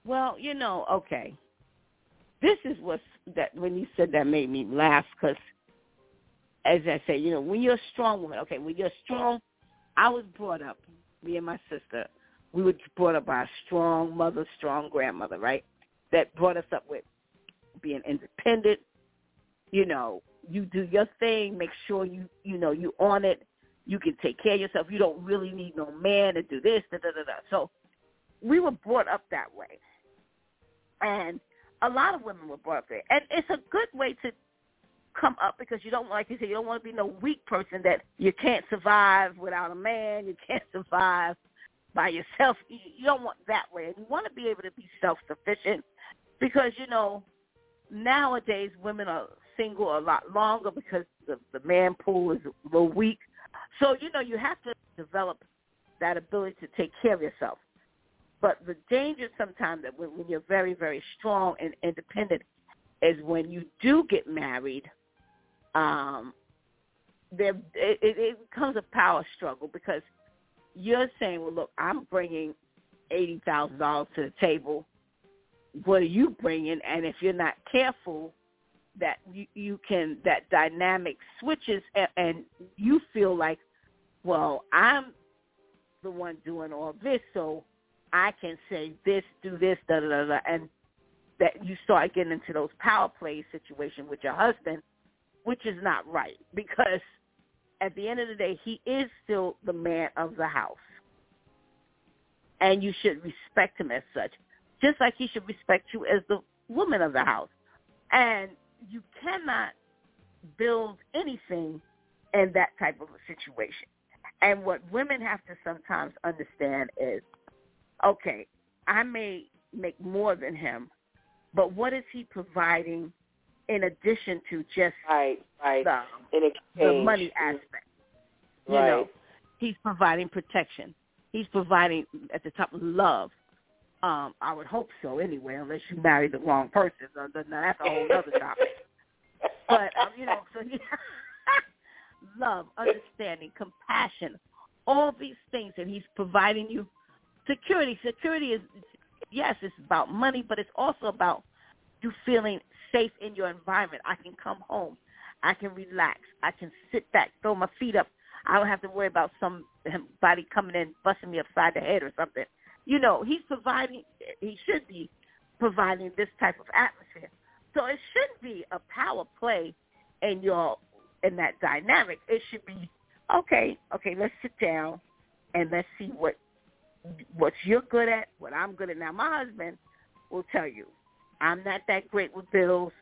Well, you know, okay. This is what that when you said that made me laugh because, as I say, you know, when you're a strong woman, okay, when you're strong, I was brought up, me and my sister, we were brought up by a strong mother, strong grandmother, right? That brought us up with being independent. You know, you do your thing, make sure you, you know, you on it. You can take care of yourself. You don't really need no man to do this, da da da da. So we were brought up that way. And a lot of women were brought up there. And it's a good way to come up because you don't, like you said, you don't want to be no weak person that you can't survive without a man. You can't survive by yourself. You don't want that way. You want to be able to be self-sufficient because, you know, nowadays women are single a lot longer because the, the man pool is a little weak. So, you know, you have to develop that ability to take care of yourself. But the danger sometimes that when, when you're very, very strong and independent is when you do get married, um, there it, it, becomes a power struggle because you're saying, well, look, I'm bringing eighty thousand dollars to the table. What are you bringing? And if you're not careful, that you, you can that dynamic switches, and, and you feel like, well, I'm the one doing all this, so I can say this, do this, da da da da, and that you start getting into those power play situation with your husband, which is not right because at the end of the day, he is still the man of the house, and you should respect him as such, just like he should respect you as the woman of the house, and you cannot build anything in that type of a situation. And what women have to sometimes understand is, okay, I may make more than him, but what is he providing in addition to just Right, right. the, the money aspect? You know, he's providing protection. He's providing at the top of love. Um, I would hope so anyway, unless you marry the wrong person. So then that's a whole other topic. But um, you know, so love, understanding, compassion, all these things, and he's providing you security. Security is, yes, it's about money, but it's also about you feeling safe in your environment. I can come home. I can relax. I can sit back, throw my feet up. I don't have to worry about somebody coming in busting me upside the head or something. You know, he's providing. He should be providing this type of atmosphere. So it shouldn't be a power play in your in that dynamic. It should be okay. Okay, let's sit down and let's see what what you're good at, what I'm good at. Now, my husband will tell you, I'm not that great with bills,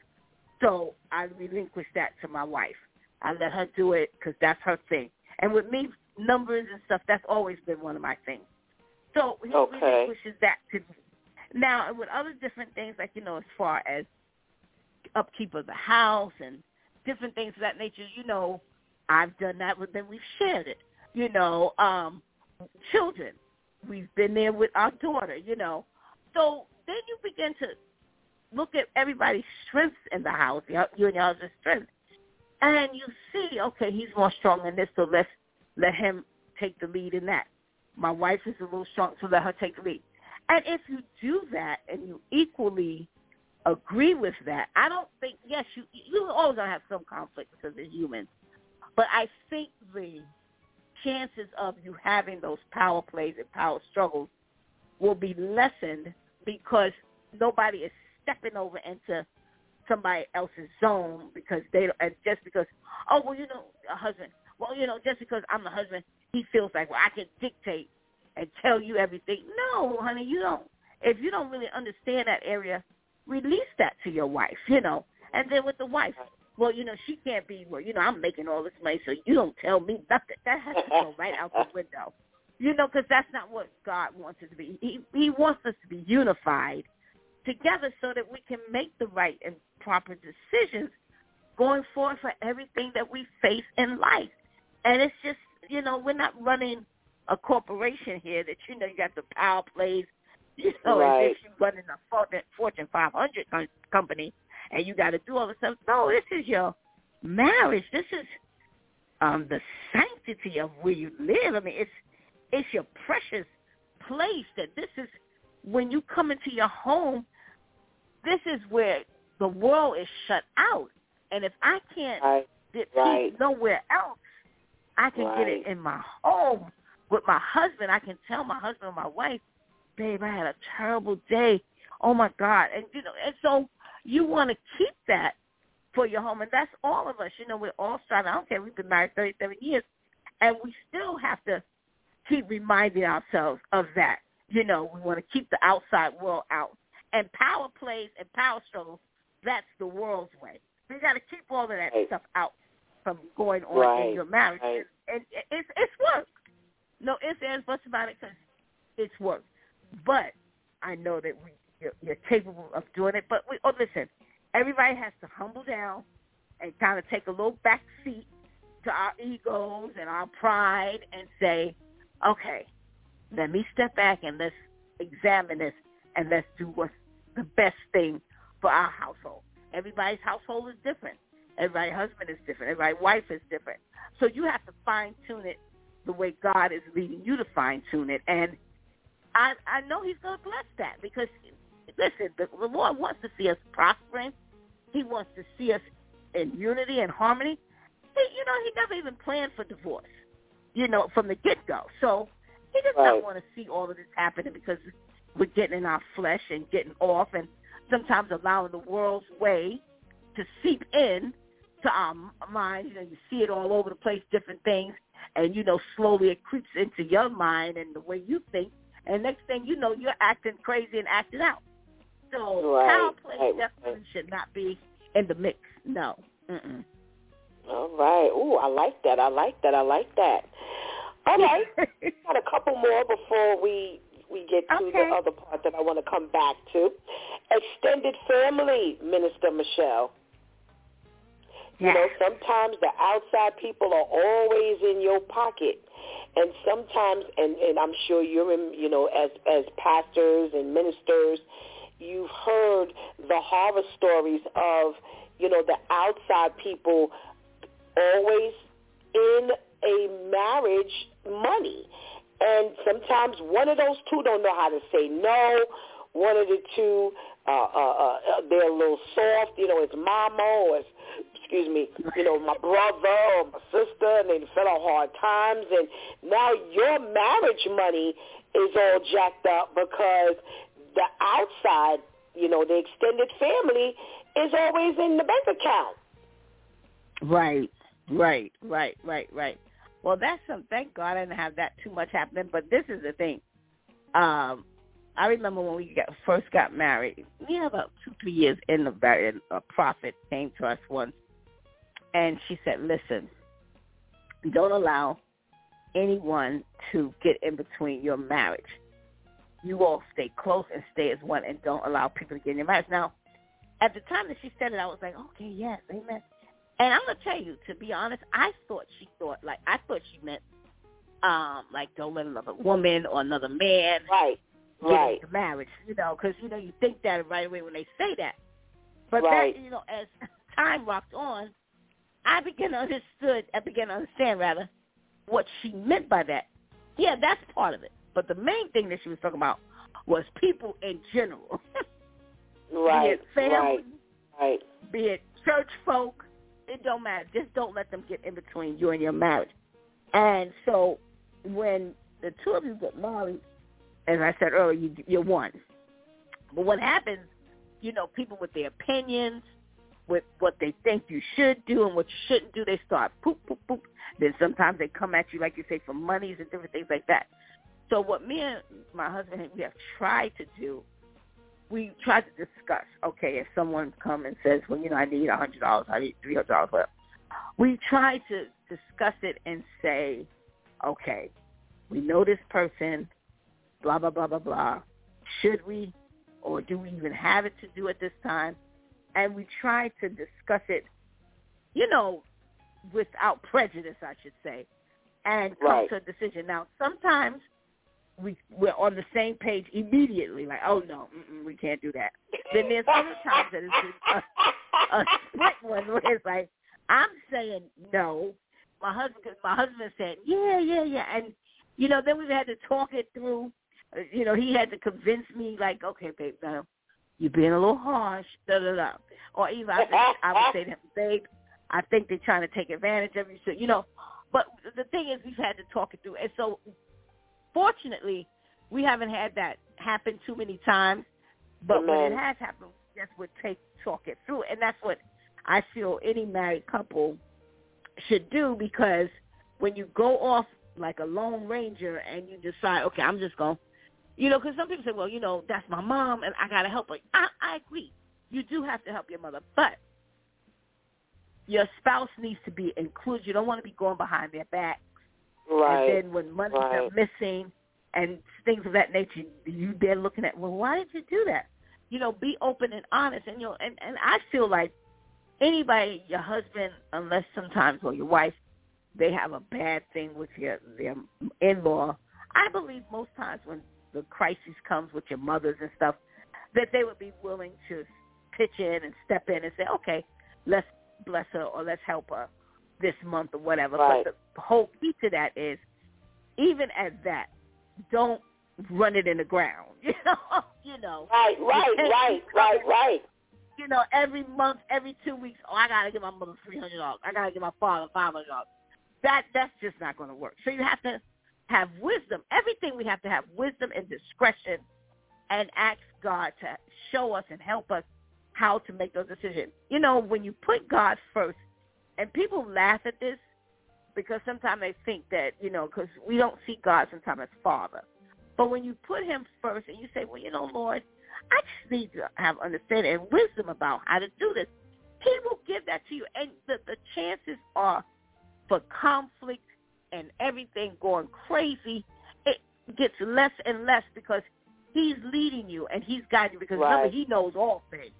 so I relinquish that to my wife. I let her do it because that's her thing. And with me, numbers and stuff, that's always been one of my things. So he okay. relinquishes that to me. Now, with other different things, like, you know, as far as upkeep of the house and different things of that nature, you know, I've done that with them. We've shared it. You know, um, children, we've been there with our daughter, you know. So then you begin to look at everybody's strengths in the house, you and your husband's strengths, and you see, okay, he's more strong in this, so let's let him take the lead in that. My wife is a little strong, so let her take the lead. And if you do that and you equally agree with that, I don't think yes, you you always gonna have some conflict because they're human. But I think the chances of you having those power plays and power struggles will be lessened because nobody is stepping over into somebody else's zone because they and just because oh well you know a husband well you know just because I'm the husband he feels like well I can dictate and tell you everything. No honey you don't. If you don't really understand that area release that to your wife you know. And then with the wife well you know she can't be well you know I'm making all this money so you don't tell me nothing. That has to go right out the window. You know because that's not what God wants us to be. He he wants us to be unified together so that we can make the right and proper decisions going forward for everything that we face in life. And it's just, you know, we're not running a corporation here that, you know, you got the power plays, you know, right. as if you're running a Fortune 500 company and you got to do all this stuff. No, this is your marriage. This is um, the sanctity of where you live. I mean, it's it's your precious place that this is when you come into your home, this is where the world is shut out. And if I can't right. get right. peace nowhere else, I can right. get it in my home with my husband. I can tell my husband or my wife, babe, I had a terrible day. Oh my God. And you know, and so you want to keep that for your home. And that's all of us. You know, we're all striving. I don't care. We've been married 37 years. And we still have to keep reminding ourselves of that. You know, we want to keep the outside world out. And power plays and power struggles, that's the world's way. We got to keep all of that stuff out from going on right. in your marriage. Right. And, and it's it's work. No ifs, ands, buts about it because it's work. But I know that we you're, you're capable of doing it. But we, oh, listen, everybody has to humble down and kind of take a little back seat to our egos and our pride and say, okay, let me step back and let's examine this and let's do what's the best thing for our household. Everybody's household is different. Everybody's husband is different. Everybody's wife is different. So you have to fine tune it the way God is leading you to fine tune it. And I I know He's going to bless that because listen, the, the Lord wants to see us prospering. He wants to see us in unity and harmony. He, you know, He never even planned for divorce. You know, from the get go. So He does right. not want to see all of this happening because we're getting in our flesh and getting off and sometimes allowing the world's way to seep in to our mind. You know, you see it all over the place, different things, and you know, slowly it creeps into your mind and the way you think. And next thing you know, you're acting crazy and acting out. So right. power play right. definitely should not be in the mix. No. Mm-mm. All right. Ooh, I like that. I like that. I like that. All right. Got a couple more before we we get to okay. the other part that I want to come back to. Extended family, Minister Michelle. Yeah. You know, sometimes the outside people are always in your pocket. And sometimes, and, and I'm sure you're in, you know, as, as pastors and ministers, you've heard the horror stories of, you know, the outside people always in a marriage money. And sometimes one of those two don't know how to say no. One of the two, uh, uh, uh, they're a little soft. You know, it's mama or it's, excuse me, you know, my brother or my sister, and they fell on hard times. And now your marriage money is all jacked up because the outside, you know, the extended family is always in the bank account. Right, right, right, right, right. Well, that's some. Thank God I didn't have that too much happening. But this is the thing. Um, I remember when we got, first got married. We had about two, three years in the marriage. A prophet came to us once, and she said, "Listen, don't allow anyone to get in between your marriage. You all stay close and stay as one, and don't allow people to get in your marriage." Now, at the time that she said it, I was like, "Okay, yes, amen." And I'm gonna tell you, to be honest, I thought she thought like I thought she meant um like don't let another woman or another man right get right into marriage, you know, because you know you think that right away when they say that. But Right. that you know, as time rocked on, I began to understood. I began to understand rather what she meant by that. Yeah, that's part of it. But the main thing that she was talking about was people in general, be right it family, right right be it church folk, it don't matter. Just don't let them get in between you and your marriage. And so when the two of you get married, as I said earlier, you, you're one. But what happens, you know, people with their opinions, with what they think you should do and what you shouldn't do, they start poop, poop, poop. Then sometimes they come at you, like you say, for monies and different things like that. So what me and my husband we have tried to do we try to discuss. Okay, if someone come and says, "Well, you know, I need a hundred dollars, I need three hundred dollars," whatever, we try to discuss it and say, "Okay, we know this person, blah blah blah blah blah. Should we, or do we even have it to do at this time?" And we try to discuss it, you know, without prejudice, I should say, and come Right. to a decision. Now, sometimes we we're on the same page immediately. Like, oh no, we can't do that. Then there's other times that it's just a, a split one where it's like, I'm saying no. My husband, my husband said, yeah, yeah, yeah, and you know, then we had to talk it through. Uh, You know, he had to convince me, like, okay, babe, now you're being a little harsh, da da da. Or even I, think, I would say to him, babe, I think they're trying to take advantage of you. So, you know, but the thing is, we've had to talk it through, and so fortunately, we haven't had that happen too many times. But when it has happened, we just would take talk it through, and that's what I feel any married couple should do because when you go off like a lone ranger and you decide, okay, I'm just going, to you know, because some people say, well, you know, that's my mom and I got to help her. I, I agree. You do have to help your mother, but your spouse needs to be included. You don't want to be going behind their back right and then when money's right. missing and things of that nature, you then looking at, well, why did you do that? You know, be open and honest. And you know, and and I feel like anybody, your husband, unless sometimes or your wife, they have a bad thing with your their in-law. I believe most times when the crisis comes with your mothers and stuff, that they would be willing to pitch in and step in and say, okay, let's bless her or let's help her this month or whatever. Right. But the whole key to that is, even at that, don't run it in the ground. You know, you know. right right right right right You know, every month, every two weeks, oh, I gotta give my mother three hundred dollars. I gotta give my father five hundred dollars. That that's just not going to work. So you have to have wisdom. Everything we have to have wisdom and discretion, and ask God to show us and help us how to make those decisions. You know, when you put God first, and people laugh at this because sometimes they think that you know because we don't see God sometimes as Father. But when you put him first and you say, well, you know, Lord, I just need to have understanding and wisdom about how to do this, he will give that to you. And the, the chances are for conflict and everything going crazy, it gets less and less because he's leading you and he's guiding you because remember, he knows all things.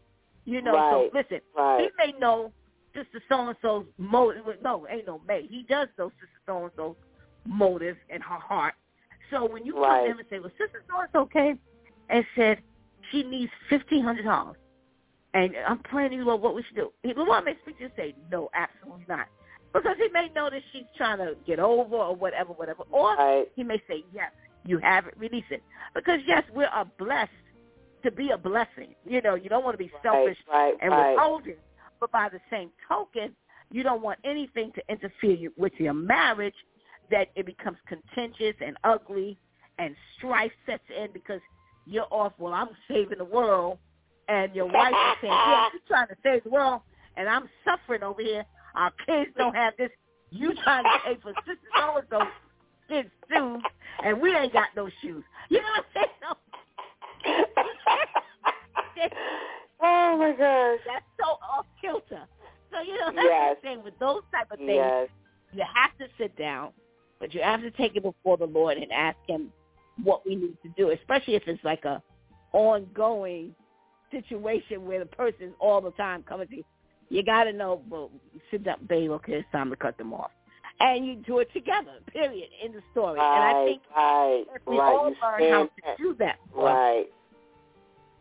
You know, Right. so listen, right he may know Sister So-and-so's motive. No, ain't no may. He does know Sister So-and-so's motive in her heart. So when you come Right. to him and say, well, Sister So-and-so came and said she needs $1,500, and I'm praying to you, Lord, what we should do. He Lord may speak to you and say, no, absolutely not. Because he may know that she's trying to get over or whatever, whatever. Or Right. he may say, yes, you have it, release it. Because, yes, we are blessed to be a blessing. You know, you don't want to be selfish right, and right. withholding. But by the same token, you don't want anything to interfere with your marriage that it becomes contentious and ugly and strife sets in because you're off, well, I'm saving the world, and your wife is saying, yeah, you're trying to save the world, and I'm suffering over here. Our kids don't have this. You trying to pay for sister so-and-so kids' shoes, and we ain't got no shoes. You know what I'm saying? oh my gosh. That's so off kilter. So you know that's Yes. the thing with those type of things. Yes. You have to sit down, but you have to take it before the Lord and ask Him what we need to do, especially if it's like a ongoing situation where the person's all the time coming to you. You got to know, well, sit down, babe. Okay, it's time to cut them off, and you do it together. Period. In the story. Right, and I think right, if we right. all you learn how stand, to do that, right.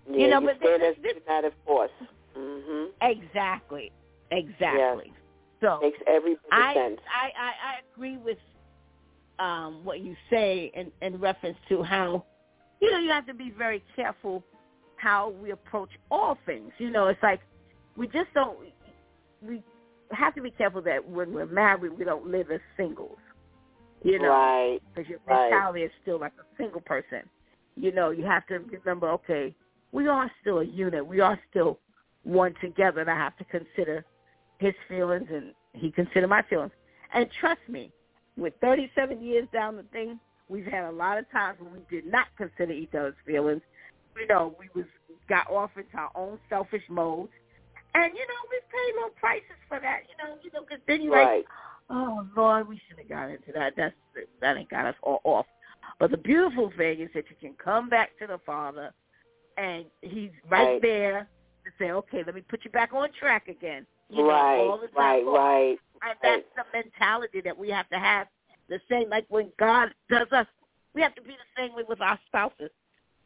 Yeah, You know, you but stand this- this- united force. hmm exactly, exactly. So Makes every I, sense. I, I, I agree with um, what you say in, in reference to how, you know, you have to be very careful how we approach all things. You know, it's like we just don't, we have to be careful that when we're married, we don't live as singles. You know, right. because your Right. mentality is still like a single person. You know, you have to remember, okay, we are still a unit. We are still one together, and I have to consider his feelings, and he consider my feelings. And trust me, with 37 years down the thing, we've had a lot of times when we did not consider each other's feelings. You know, we was got off into our own selfish modes, and you know, we pay low prices for that. You know, you know, because then you like, Right. oh Lord, we shouldn't have got into that. That's that ain't got us all off. But the beautiful thing is that you can come back to the Father, and He's right, Right. there to say, okay, let me put you back on track again. You know, right, all is not right, right. And that's the mentality that we have to have. The same like when God does us, we have to be the same way with our spouses.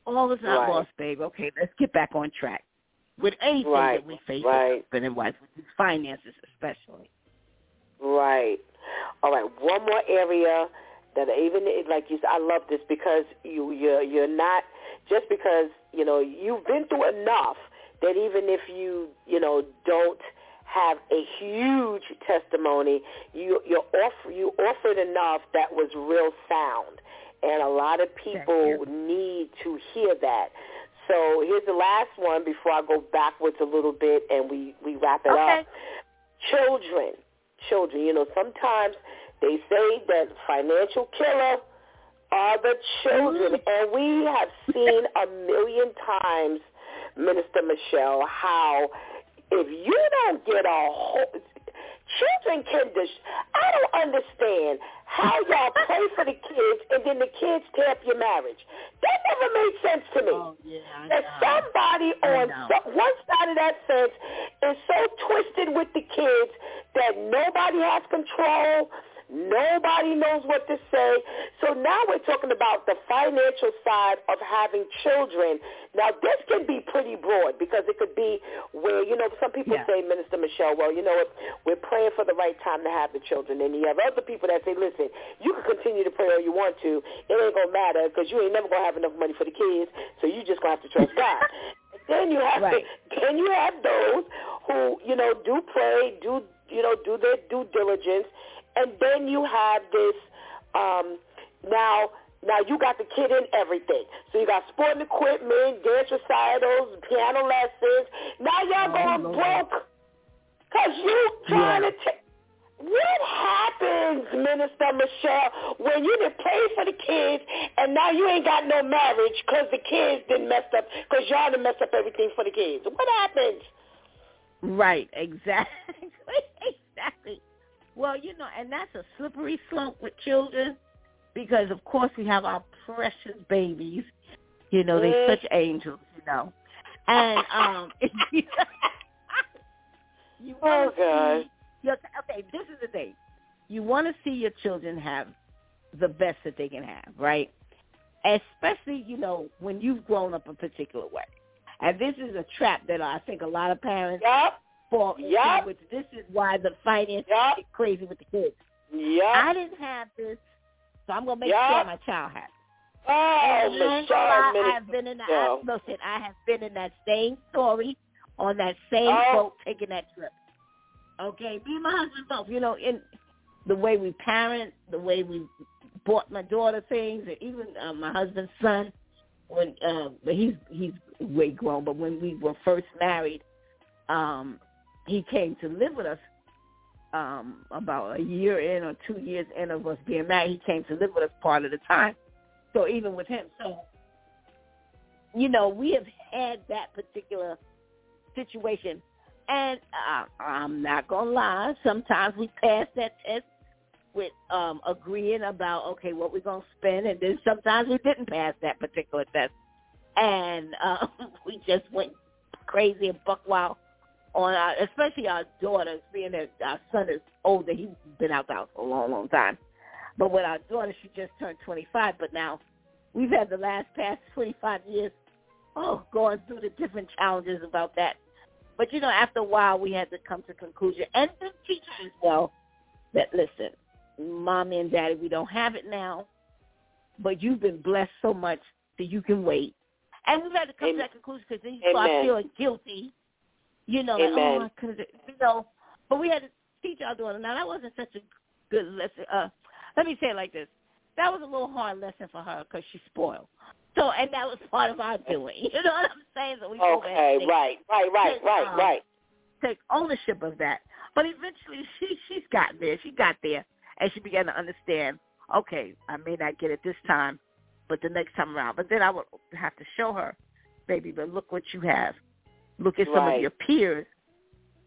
All is not Right. lost, babe. Okay, let's get back on track. With anything Right, that we face right. as husband and wife, with finances especially. Right. All right. One more area that even like you said, I love this because you you're you're not just because you know you've been through enough that even if you you know don't have a huge testimony, you you offer you offered enough that was real sound, and a lot of people need to hear that. So here's the last one before I go backwards a little bit and we we wrap it Okay. up. Children, children. You know, sometimes they say that financial killer are the children, mm. and we have seen a million times, Minister Michelle, how if you don't get a whole, children can. Dis- I don't understand how y'all pray for the kids and then the kids tear up your marriage. That never made sense to me Oh yeah, that somebody on so, one side of that fence is so twisted with the kids that nobody has control. Nobody knows what to say. So now we're talking about the financial side of having children. Now this can be pretty broad because it could be where, you know, some people Yeah. say, Minister Michelle, well, you know what, we're praying for the right time to have the children. And you have other people that say, listen, you can continue to pray all you want to. It ain't going to matter because you ain't never going to have enough money for the kids, so you just going to have to trust God. then you have Right. then you have those who, you know, do pray, do you know, do their due diligence, and then you have this um now now you got the kid in everything. So you got sporting equipment, dance recitals, piano lessons. Now y'all Oh, going Lord. broke because you trying Yeah. to take what happens, Minister Michelle, when you done paid for the kids and now you ain't got no marriage because the kids didn't mess up, because y'all done messed up everything for the kids? What happens? Right, exactly. exactly. Well, you know, and that's a slippery slope with children because of course we have our precious babies. You know, they're such angels, you know. And um you Oh, want to God. see your, okay, this is the thing. You want to see your children have the best that they can have, right? Especially, you know, when you've grown up a particular way. And this is a trap that I think a lot of parents Yup. Fall Yep. which this is why the finance Yep. get crazy with the kids. Yep. I didn't have this, so I'm gonna make Yep. sure my child has. oh, And Michelle lie, I've been in the, I, Michelle. listen, I have been in that same story on that same Oh. boat taking that trip. Okay, me and my husband both. You know, in the way we parent, the way we bought my daughter things, and even uh, my husband's son. When uh, but he's he's way grown, but when we were first married, um, he came to live with us. Um, about a year in or two years in of us being married, he came to live with us part of the time. So even with him, so you know, we have had that particular situation. And uh, I'm not gonna lie, sometimes we pass that test with um agreeing about okay what we're gonna spend, and then sometimes we didn't pass that particular test, and uh, we just went crazy and buck wild on our, especially our daughters, being that our son is older, he's been out the house for a long, long time. But with our daughter, she just turned 25, but now we've had the last past 25 years, oh, going through the different challenges about that. But, you know, after a while, we had to come to conclusion, and the teacher as well, that, listen, mommy and daddy, we don't have it now, but you've been blessed so much that you can wait. And we've had to come Amen. to that conclusion because then you start feeling guilty, you know, like, Amen. oh, I could have, you know. But we had to teach our daughter. Now, that wasn't such a good lesson. Uh, let me say it like this. That was a little hard lesson for her because she's spoiled. So, and that was part of our doing. You know what I'm saying? So we Okay, right, right, right, right, Um, right. take ownership of that. But eventually, she she's gotten there. She got there, and she began to understand. Okay, I may not get it this time, but the next time around. But then I would have to show her, baby. But look what you have. Look at some Right. of your peers.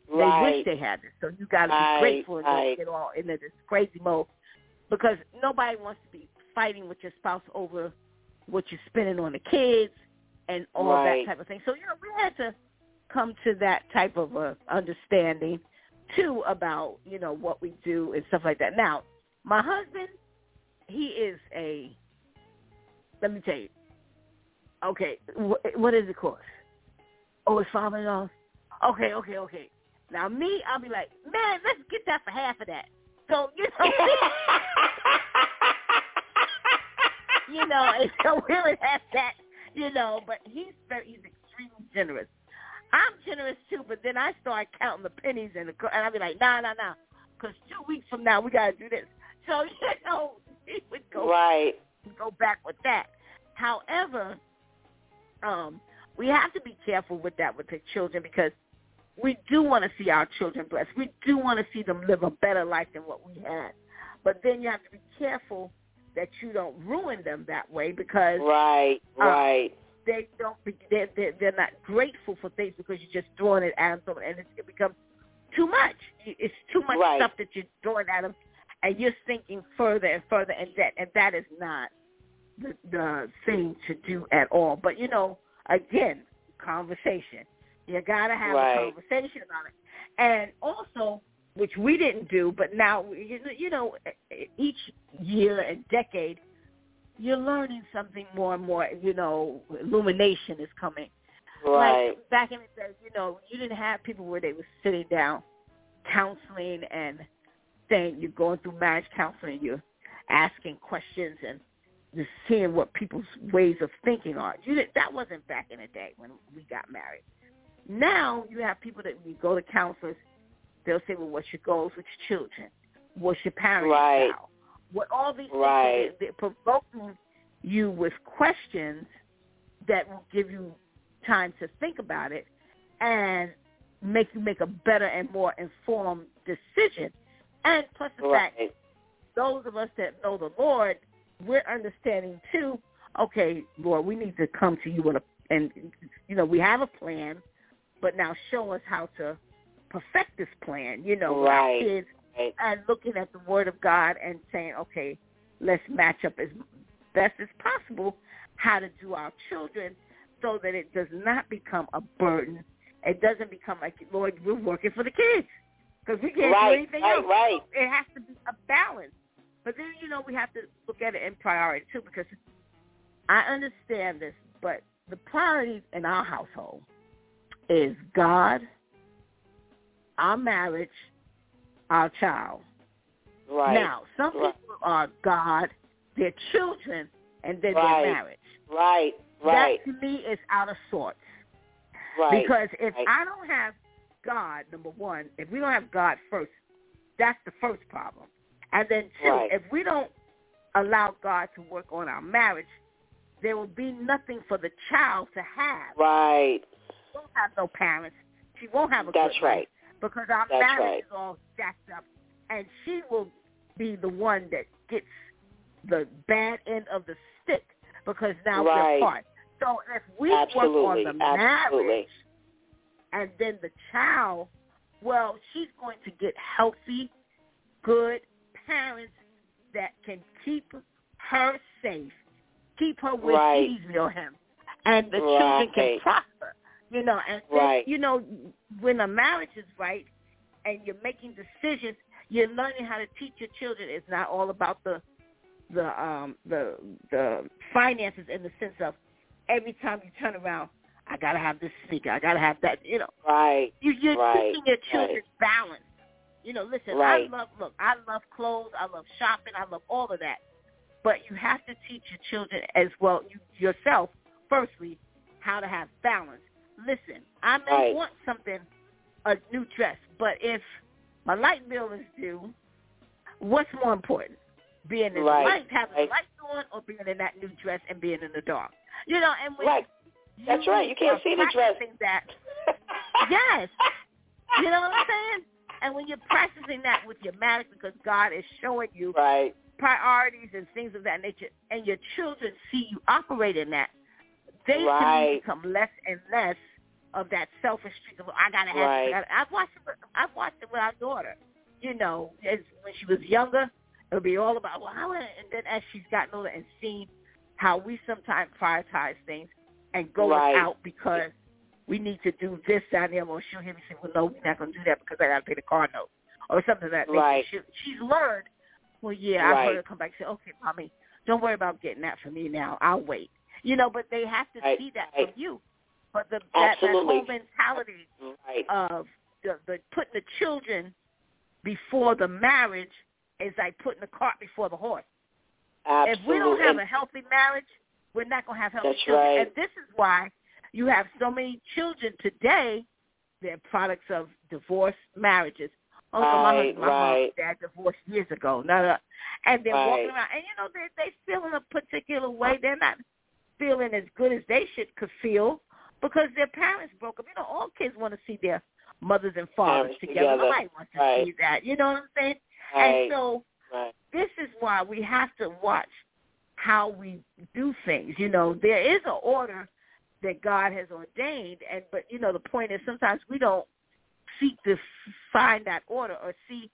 They Right. wish they had this. So you got to be grateful and don't get all into this crazy mode because nobody wants to be fighting with your spouse over what you're spending on the kids and all that type of thing. So you know, we had to come to that type of a understanding too about you know what we do and stuff like that. Now, my husband, he is a. Let me tell you. Okay, wh- what is the cost? Oh, it's five hundred dollars. Okay, okay, okay. Now me, I'll be like, man, let's get that for half of that. So you know, you know, and so we would have that, you know. But he's very, he's extremely generous. I'm generous too, but then I start counting the pennies and the, and I'll be like, nah, nah, nah, because two weeks from now we got to do this. So you know, he would go right. go back with that. However, um, we have to be careful with that with the children because we do want to see our children blessed. We do want to see them live a better life than what we had. But then you have to be careful that you don't ruin them that way because Right, Uh, right. they don't be, they're, they're they're not grateful for things because you're just throwing it at them and it, it becomes too much. It's too much Right. stuff that you're throwing at them, and you're sinking further and further in debt, and that is not the, the thing to do at all. But you know, again, conversation. You gotta have Right. a conversation about it, and also, which we didn't do, but now you know, each year and decade you're learning something more and more. You know, illumination is coming. Right. Like back in the day, you know, you didn't have people where they were sitting down, counseling and saying you're going through marriage counseling, you're asking questions and just seeing what people's ways of thinking are. You did, that wasn't back in the day when we got married. Now you have people that when you go to counselors, they'll say, "Well, what's your goals with your children? What's your parenting Right. style? What all these Right. things they're provoking you with questions that will give you time to think about it and make you make a better and more informed decision. And plus the fact, those of us that know the Lord, we're understanding too. Okay, Lord, we need to come to you with a, and you know we have a plan, but now show us how to perfect this plan. You know, Right. kids Right. and looking at the Word of God and saying, okay, let's match up as best as possible how to do our children so that it does not become a burden. It doesn't become like, Lord, we're working for the kids because we can't Right, do anything right, else. right. It has to be a balance. But then, you know, we have to look at it in priority too because I understand this, but the priority in our household is God, our marriage, our child. Right. Now, some right. people are God, their children, and then Right. their marriage. Right. Right. That to me is out of sorts. right. Because if right. I don't have God, number one, if we don't have God first, that's the first problem. And then two, Right. if we don't allow God to work on our marriage, there will be nothing for the child to have. Right. She won't have no parents. She won't have a That's right. because our That's marriage right. is all jacked up, and she will be the one that gets the bad end of the stick because now Right. we're apart. So if we Absolutely. work on the Absolutely. marriage and then the child, well, she's going to get healthy, good parents that can keep her safe, keep her where Right. she's near him, and the children can prosper. You know, and Right. you know, when a marriage is right and you're making decisions, you're learning how to teach your children. It's not all about the the um the the finances in the sense of every time you turn around, I gotta have this sneaker, I gotta have that. You know, Right. you, you're Right, teaching your right. children balance. You know, listen, Right. I love look, I love clothes, I love shopping, I love all of that. But you have to teach your children as well, you yourself, firstly, how to have balance. Listen, I may Right. want something, a new dress, but if my light bill is due, what's more important? Being in Right, the light, having right. the lights on, or being in that new dress and being in the dark? You know, and when Right. That's right. You can't see the dress. That, Yes. You know what I'm saying? And when you're practicing that with your marriage because God is showing you Right. priorities and things of that nature, and your children see you operate in that, they Right. become less and less of that selfish streak of I gotta have. Right. This, I gotta, I've watched it. with- I've watched it with our daughter. You know, as when she was younger, it would be all about well, how. And then as she's gotten older and seen how we sometimes prioritize things and go Right. out because we need to do this down there, or she'll hear me say, well, no, we're not going to do that because I got to pay the car note or something of that. Right. She, she's learned, well, yeah, I've heard her come back and say, okay, mommy, don't worry about getting that for me now. I'll wait. You know, but they have to Right, see that right. from you. But the, that, that whole mentality Right. of the, the putting the children before the marriage is like putting the cart before the horse. Absolutely. If we don't have a healthy marriage, we're not going to have healthy That's children. right. And this is why you have so many children today. They're products of divorced marriages. Oh, so my Right, husband, my mom, right. dad divorced years ago. No, no. And they're Right. walking around, and you know they they feel in a particular way. They're not feeling as good as they should could feel because their parents broke up. You know, all kids want to see their mothers and fathers together. together. Nobody wants to Right. see that. You know what I'm saying? Right. And so right. this is why we have to watch how we do things. You know, there is an order that God has ordained, and but you know, the point is sometimes we don't seek to find that order or see,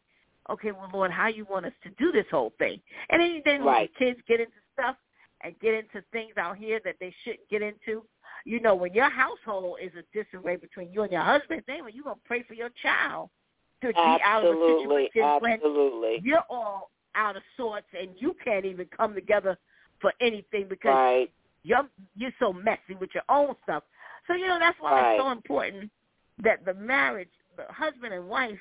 okay, well, Lord, how you want us to do this whole thing, and then then when Right. kids get into stuff and get into things out here that they shouldn't get into. You know, when your household is a disarray between you and your husband, then when you gonna pray for your child to be out of a Absolutely. situation when Absolutely. you're all out of sorts and you can't even come together for anything because Right. You're you're so messy with your own stuff. So you know that's why Right. it's so important that the marriage, the husband and wife,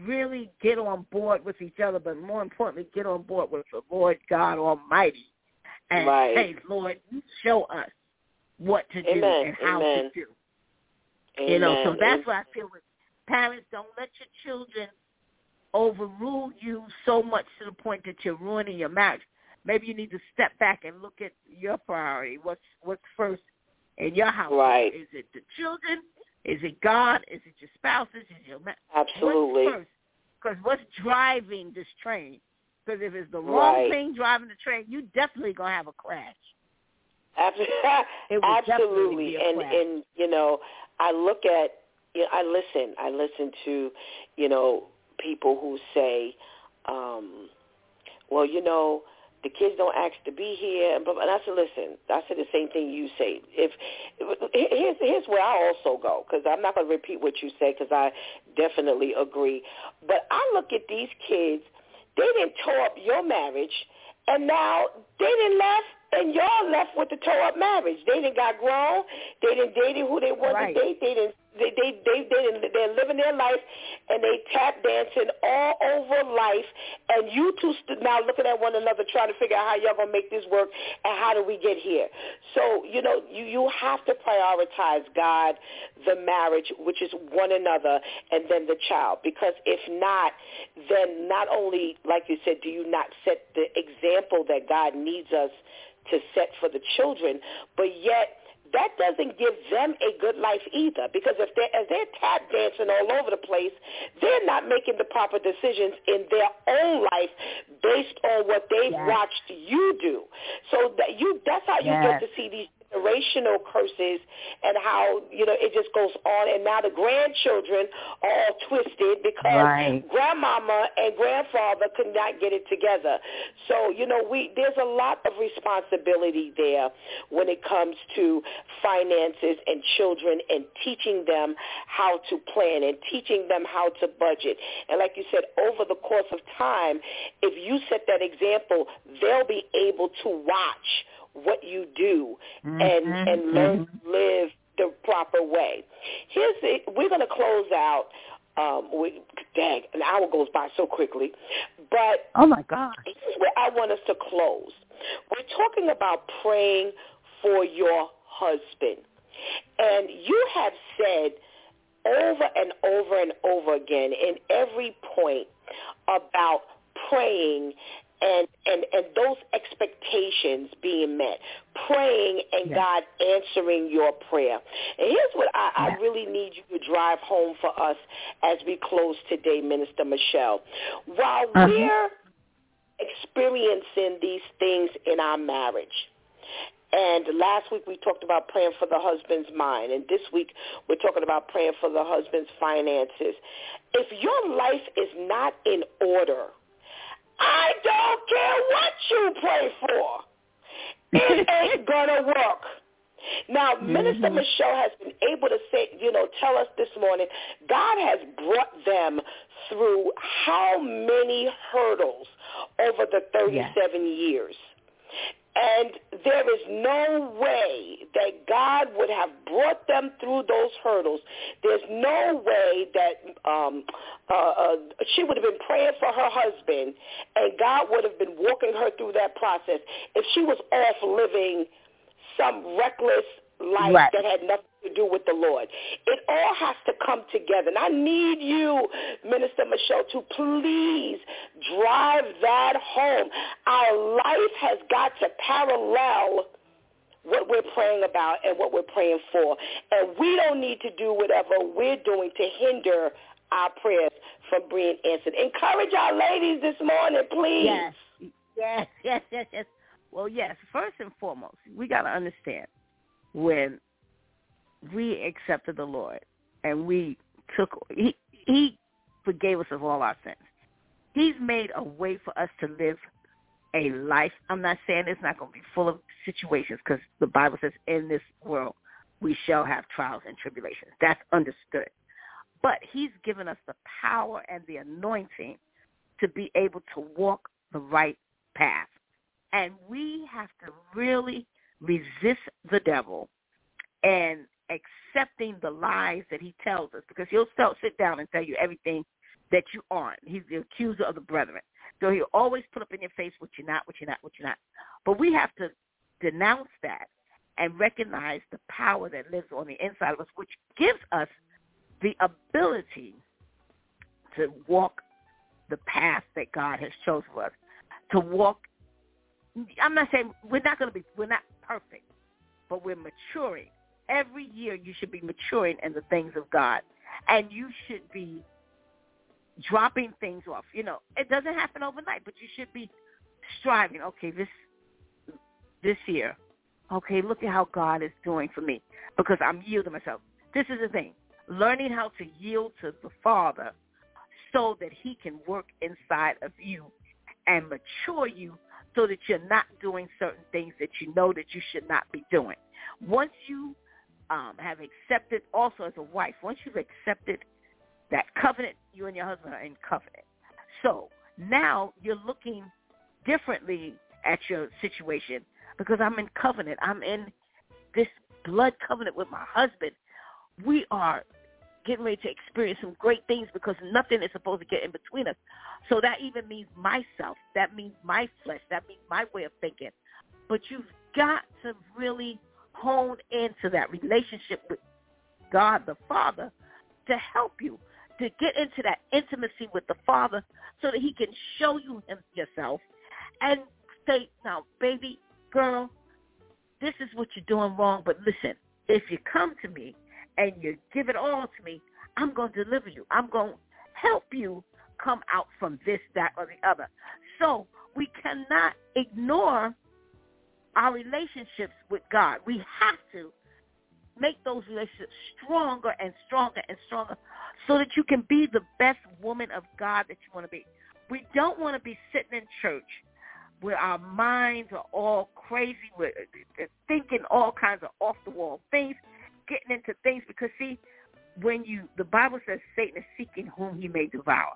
really get on board with each other, but more importantly, get on board with the Lord God Almighty, and Right. say, Lord, show us what to do and how Amen. to do. Amen. You know, so that's Amen. why I feel with parents don't let your children overrule you so much to the point that you're ruining your marriage. Maybe you need to step back and look at your priority. What's what's first in your house? Right. Is it the children? Is it God? Is it your spouses? Is it your ma- Absolutely. What's? Because what's driving this train? Because if it's the wrong Right. thing driving the train, you definitely gonna have a crash. Abs- It would definitely Absolutely. be And and you know, I look at you know, I listen. I listen to, you know, people who say, um, well, you know, the kids don't ask to be here, and blah, blah. and I said, listen, I said the same thing you say. If here's here's where I also go because I'm not going to repeat what you say because I definitely agree. But I look at these kids; they didn't tore up your marriage, and now they didn't left, and y'all left with the tore up marriage. They didn't got grown. They didn't dated who they wanted Right. to date. They didn't they they they they they're living their life and they tap dancing all over life, and you two st- now looking at one another trying to figure out how y'all gonna make this work and how do we get here. So you know you you have to prioritize God, the marriage, which is one another, and then the child, because if not, then not only like you said, do you not set the example that God needs us to set for the children, but yet that doesn't give them a good life either because if they're, as they're tap dancing all over the place, they're not making the proper decisions in their own life based on what they've yes. watched you do. So that you that's how you yes. get to see these generational curses and how, you know, it just goes on. And now the grandchildren are all twisted because right. grandmama and grandfather could not get it together. So, you know, we there's a lot of responsibility there when it comes to finances and children and teaching them how to plan and teaching them how to budget. And like you said, over the course of time, if you set that example, they'll be able to watch what you do mm-hmm. and and learn mm-hmm. to live the proper way. Here's the, we're going to close out. Um, we, dang, an hour goes by so quickly, but oh my God, where I want us to close. We're talking about praying for your husband, and you have said over and over and over again in every point about praying and, and, and those expectations being met, praying and. God answering your prayer. And here's what I. I really need you to drive home for us as we close today, Minister Michelle. While uh-huh. we're experiencing these things in our marriage, and last week we talked about praying for the husband's mind. And this week we're talking about praying for the husband's finances. If your life is not in order, I don't care what you pray for. It ain't gonna work. Now, mm-hmm. Minister Michelle has been able to say, you know, tell us this morning, God has brought them through how many hurdles over the 37 yes. years. And there is no way that God would have brought them through those hurdles. There's no way that um, uh, uh, she would have been praying for her husband, and God would have been walking her through that process if she was off living some reckless life right. that had nothing to do with the Lord. It all has to come together. And I need you, Minister Michelle, to please drive that home. Our life has got to parallel what we're praying about and what we're praying for. And we don't need to do whatever we're doing to hinder our prayers from being answered. Encourage our ladies this morning, please. Yes, yes, yes, yes, yes. Well, yes, first and foremost, we got to understand when we accepted the Lord and we took he he forgave us of all our sins. He's made a way for us to live a life. I'm not saying it's not going to be full of situations because the Bible says in this world we shall have trials and tribulations. That's understood. But he's given us the power and the anointing to be able to walk the right path. And we have to really resist the devil and accepting the lies that he tells us because he'll still sit down and tell you everything that you aren't. He's the accuser of the brethren. So he'll always put up in your face what you're not, what you're not, what you're not. But we have to denounce that and recognize the power that lives on the inside of us, which gives us the ability to walk the path that God has chosen for us. To walk I'm not saying we're not going to be, we're not perfect, but we're maturing. Every year you should be maturing in the things of God. And you should be dropping things off. You know, it doesn't happen overnight, but you should be striving. Okay, this this year, okay, look at how God is doing for me because I'm yielding myself. This is the thing, learning how to yield to the Father so that he can work inside of you and mature you so that you're not doing certain things that you know that you should not be doing. Once you um, have accepted, also as a wife, once you've accepted that covenant, you and your husband are in covenant. So now you're looking differently at your situation because I'm in covenant. I'm in this blood covenant with my husband. We are getting ready to experience some great things because nothing is supposed to get in between us. So that even means myself. That means my flesh. That means my way of thinking. But you've got to really hone into that relationship with God the Father to help you to get into that intimacy with the Father so that he can show you him yourself and say, now, baby, girl, this is what you're doing wrong, but listen, if you come to me and you give it all to me, I'm going to deliver you. I'm going to help you come out from this, that, or the other. So we cannot ignore our relationships with God. We have to make those relationships stronger and stronger and stronger so that you can be the best woman of God that you want to be. We don't want to be sitting in church where our minds are all crazy, we're uh, uh, uh, thinking all kinds of off-the-wall things, getting into things because, see, when you, the Bible says Satan is seeking whom he may devour.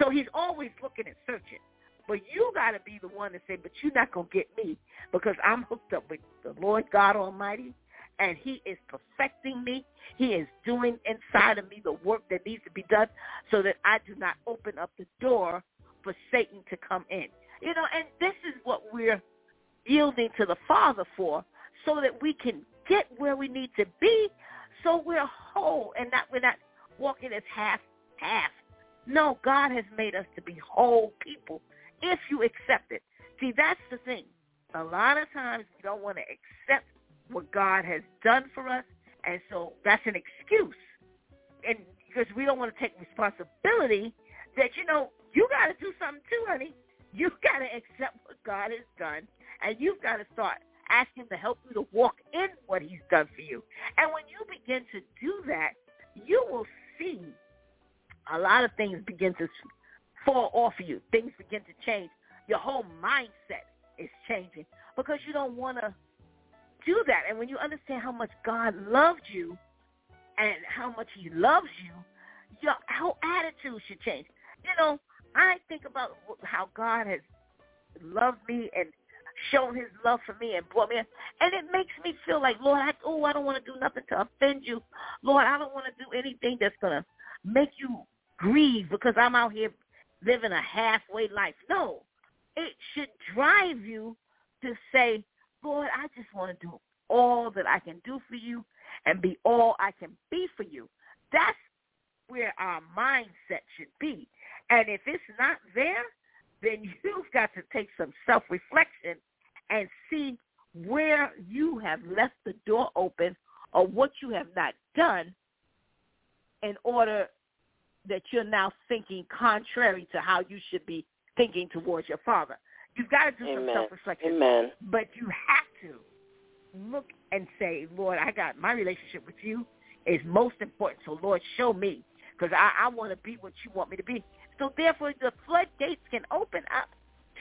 So he's always looking and searching. But you got to be the one to say, but you're not going to get me because I'm hooked up with the Lord God Almighty and he is perfecting me. He is doing inside of me the work that needs to be done so that I do not open up the door for Satan to come in. You know, and this is what we're yielding to the Father for so that we can get where we need to be so we're whole and not we're not walking as half half. No, God has made us to be whole people if you accept it. See, that's the thing. A lot of times we don't want to accept what God has done for us, and so that's an excuse. And because we don't want to take responsibility that, you know, you got to do something too, honey. You've got to accept what God has done, and you've got to start asking to help you to walk in what he's done for you. And when you begin to do that, you will see a lot of things begin to fall off of you. Things begin to change. Your whole mindset is changing because you don't want to do that. And when you understand how much God loved you and how much he loves you, your whole attitude should change. You know, I think about how God has loved me and shown his love for me and brought me in. And it makes me feel like, Lord, I, oh, I don't want to do nothing to offend you. Lord, I don't want to do anything that's going to make you grieve because I'm out here living a halfway life. No, it should drive you to say, Lord, I just want to do all that I can do for you and be all I can be for you. That's where our mindset should be. And if it's not there, then you've got to take some self-reflection and see where you have left the door open or what you have not done in order that you're now thinking contrary to how you should be thinking towards your father. You've got to do Amen. some self-reflection. Amen. But you have to look and say, Lord, I got my relationship with you is most important. So, Lord, show me because I, I want to be what you want me to be. So, therefore, the floodgates can open up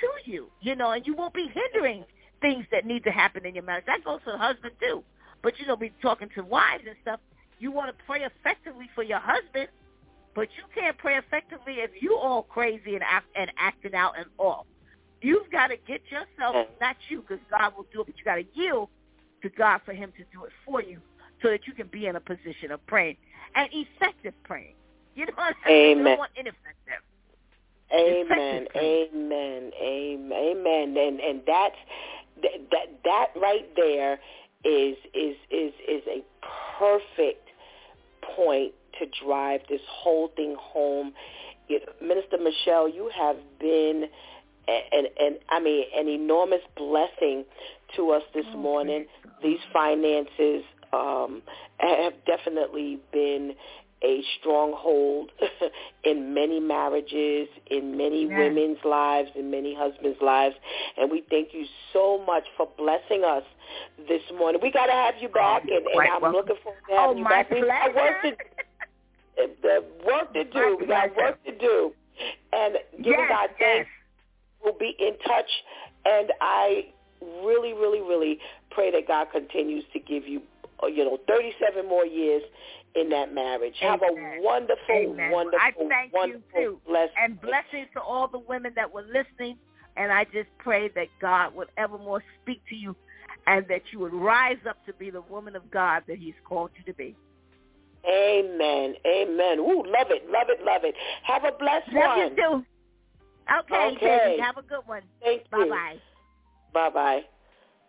to you, you know, and you won't be hindering things that need to happen in your marriage. That goes for the husband, too. But, you know, be talking to wives and stuff. You want to pray effectively for your husband, but you can't pray effectively if you all crazy and, act, and acting out and off. You've got to get yourself, not you, because God will do it, but you got to yield to God for him to do it for you so that you can be in a position of praying and effective praying. You know what I'm saying? Amen. You don't want ineffective. Amen. Amen. Amen. Amen. And and that's that that that right there is is is is a perfect point to drive this whole thing home. You Minister Michelle, you have been and and I mean an enormous blessing to us this morning. These finances um, have definitely been a stronghold in many marriages, in many Yes. women's lives, in many husbands' lives. And we thank you so much for blessing us this morning. We got to have you back, and, and I'm welcome. looking forward to Oh, having you my back. We got work to pleasure. the work to do. We got work to do. And giving yes, God yes. We'll be in touch. And I really, really, really pray that God continues to give you, you know, 37 more years in that marriage. Have a wonderful, Amen. wonderful, I thank you, too. blessed And blessings to all the women that were listening. And I just pray that God would evermore speak to you and that you would rise up to be the woman of God that he's called you to be. Amen. Amen. Ooh, love it, love it, love it. Have a blessed Love one. you too. Okay, Okay. baby. Have a good one. Thank you. Bye-bye. Bye-bye.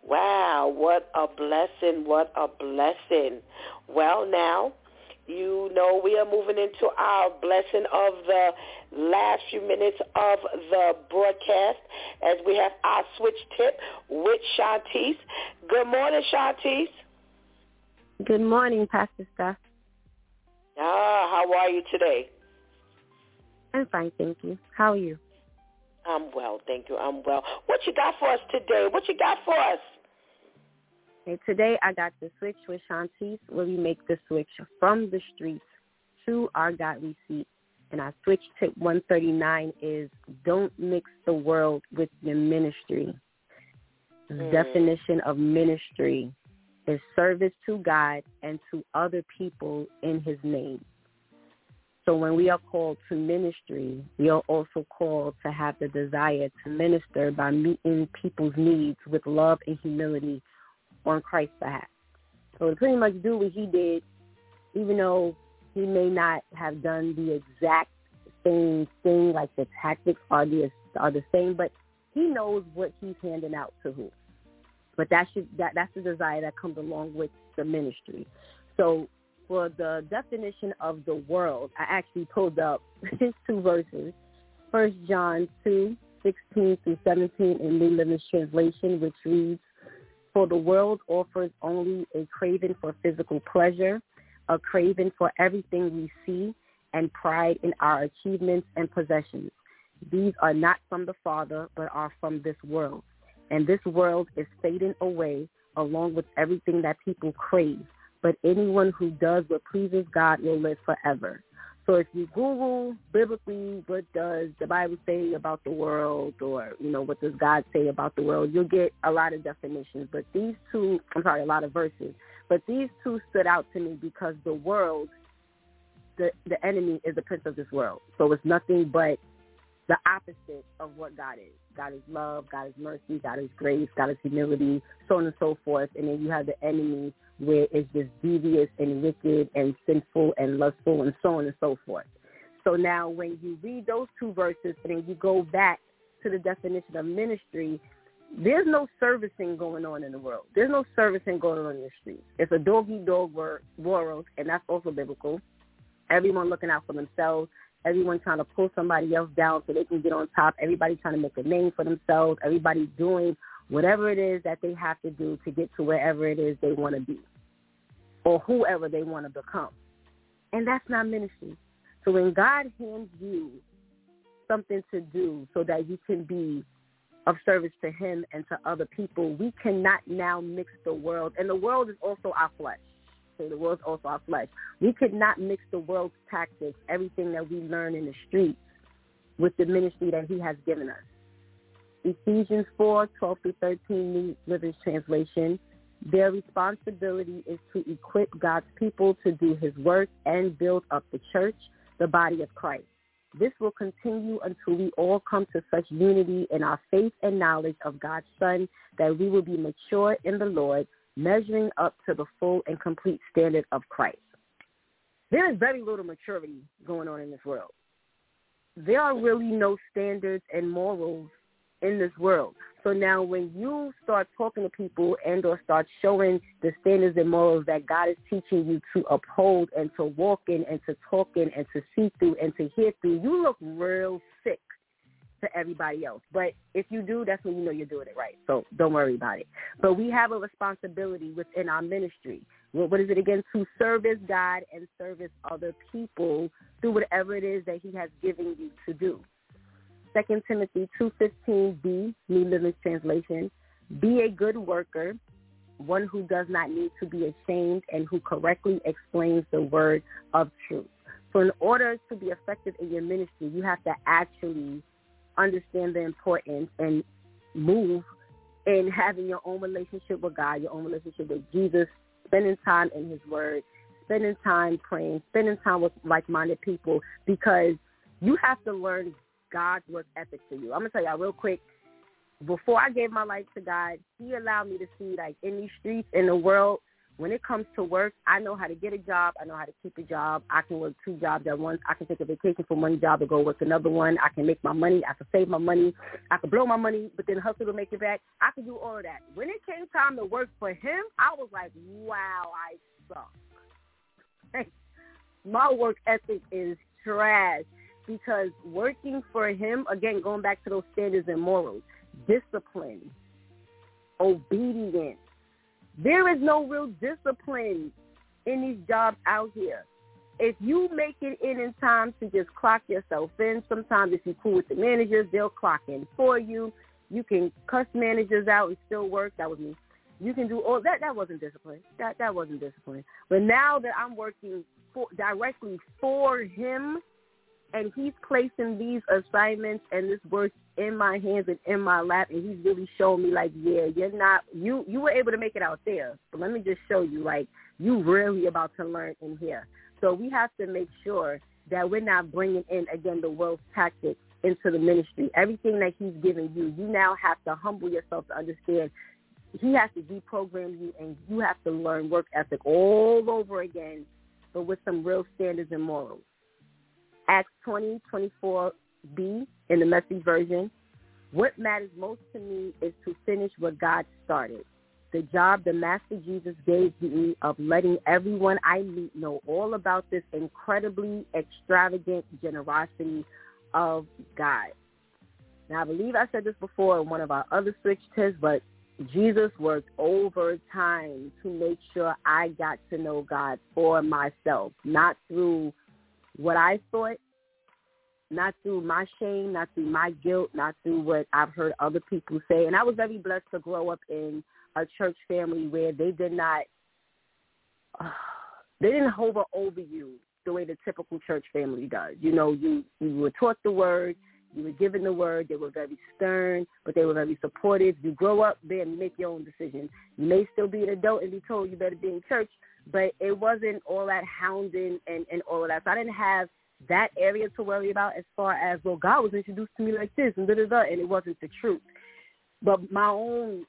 Wow, what a blessing, what a blessing. Well, now, you know we are moving into our blessing of the last few minutes of the broadcast as we have our switch tip with Shantice. Good morning, Shantice. Good morning, Pastor Steph. Ah, how are you today? I'm fine, thank you. How are you? I'm well, thank you. I'm well. What you got for us today? What you got for us? Okay, today I got the switch with Shantice where we make the switch from the streets to our godly seat. And our switch tip 139 is don't mix the world with your ministry. Mm. definition of ministry is service to God and to other people in his name. So when we are called to ministry, we are also called to have the desire to minister by meeting people's needs with love and humility on Christ's behalf. So to pretty much do what he did, even though he may not have done the exact same thing, like the tactics are the are the same, but he knows what he's handing out to who. But that should that that's the desire that comes along with the ministry. So for the definition of the world, I actually pulled up his two verses. First John two, sixteen through seventeen in New Living Translation, which reads, For the world offers only a craving for physical pleasure, a craving for everything we see, and pride in our achievements and possessions. These are not from the Father, but are from this world. And this world is fading away along with everything that people crave. But anyone who does what pleases God will live forever. So if you Google biblically what does the Bible say about the world or, you know, what does God say about the world, you'll get a lot of definitions. But these two, I'm sorry, a lot of verses. But these two stood out to me because the world, the, the enemy is the prince of this world. So it's nothing but the opposite of what God is. God is love, God is mercy, God is grace, God is humility, so on and so forth. And then you have the enemy where it's just devious and wicked and sinful and lustful and so on and so forth. So now when you read those two verses and then you go back to the definition of ministry, there's no servicing going on in the world. There's no servicing going on in the streets. It's a dog-eat-dog world, and that's also biblical. Everyone looking out for themselves. Everyone trying to pull somebody else down so they can get on top. Everybody trying to make a name for themselves. Everybody doing whatever it is that they have to do to get to wherever it is they want to be or whoever they want to become. And that's not ministry. So when God hands you something to do so that you can be of service to him and to other people, we cannot now mix the world. And the world is also our flesh. The world's also our flesh. We could not mix the world's tactics, everything that we learn in the streets, with the ministry that he has given us. Ephesians 4, 12 through 13, New Living Translation. Their responsibility is to equip God's people to do his work and build up the church, the body of Christ. This will continue until we all come to such unity in our faith and knowledge of God's Son that we will be mature in the Lord, measuring up to the full and complete standard of Christ. There is very little maturity going on in this world. There are really no standards and morals in this world. So now when you start talking to people and or start showing the standards and morals that God is teaching you to uphold and to walk in and to talk in and to see through and to hear through, you look real sick to everybody else. But if you do, that's when you know you're doing it right. So don't worry about it. But we have a responsibility within our ministry. What is it again? To service God and service other people through whatever it is that he has given you to do. Second Timothy 2.15b, New Living Translation, be a good worker, one who does not need to be ashamed and who correctly explains the word of truth. So in order to be effective in your ministry, you have to actually understand the importance and move in having your own relationship with God, your own relationship with Jesus, spending time in his word, spending time praying, spending time with like-minded people because you have to learn God's work ethic for you. I'm gonna tell y'all real quick. Before I gave my life to God, He allowed me to see, like in these streets in the world, when it comes to work, I know how to get a job. I know how to keep a job. I can work two jobs at once. I can take a vacation from one job and go work another one. I can make my money. I can save my money. I can blow my money, but then hustle to make it back. I can do all of that. When it came time to work for him, I was like, wow, I suck. my work ethic is trash because working for him, again, going back to those standards and morals, discipline, obedience. There is no real discipline in these jobs out here. If you make it in in time to just clock yourself in, sometimes if you're cool with the managers, they'll clock in for you. You can cuss managers out and still work. That was me. You can do all that. That wasn't discipline. That that wasn't discipline. But now that I'm working for, directly for him, and he's placing these assignments and this work in my hands and in my lap and he's really showing me like yeah you're not you you were able to make it out there. But let me just show you like you really about to learn in here. So we have to make sure that we're not bringing in again the world's tactics into the ministry. Everything that he's giving you you now have to humble yourself to understand. He has to deprogram you and you have to learn work ethic all over again but with some real standards and morals Acts 20, 24b in the message version. What matters most to me is to finish what God started. The job the Master Jesus gave me of letting everyone I meet know all about this incredibly extravagant generosity of God. Now, I believe I said this before in one of our other switch tests, but Jesus worked overtime to make sure I got to know God for myself, not through what I thought, not through my shame, not through my guilt, not through what I've heard other people say. And I was very blessed to grow up in a church family where they did not, uh, they didn't hover over you the way the typical church family does. You know, you you were taught the word, you were given the word. They were very stern, but they were very supportive. You grow up there and make your own decisions. You may still be an adult and be told you better be in church, but it wasn't all that hounding and, and all of that. So I didn't have that area to worry about as far as, well, God was introduced to me like this and da-da-da, and it wasn't the truth. But my own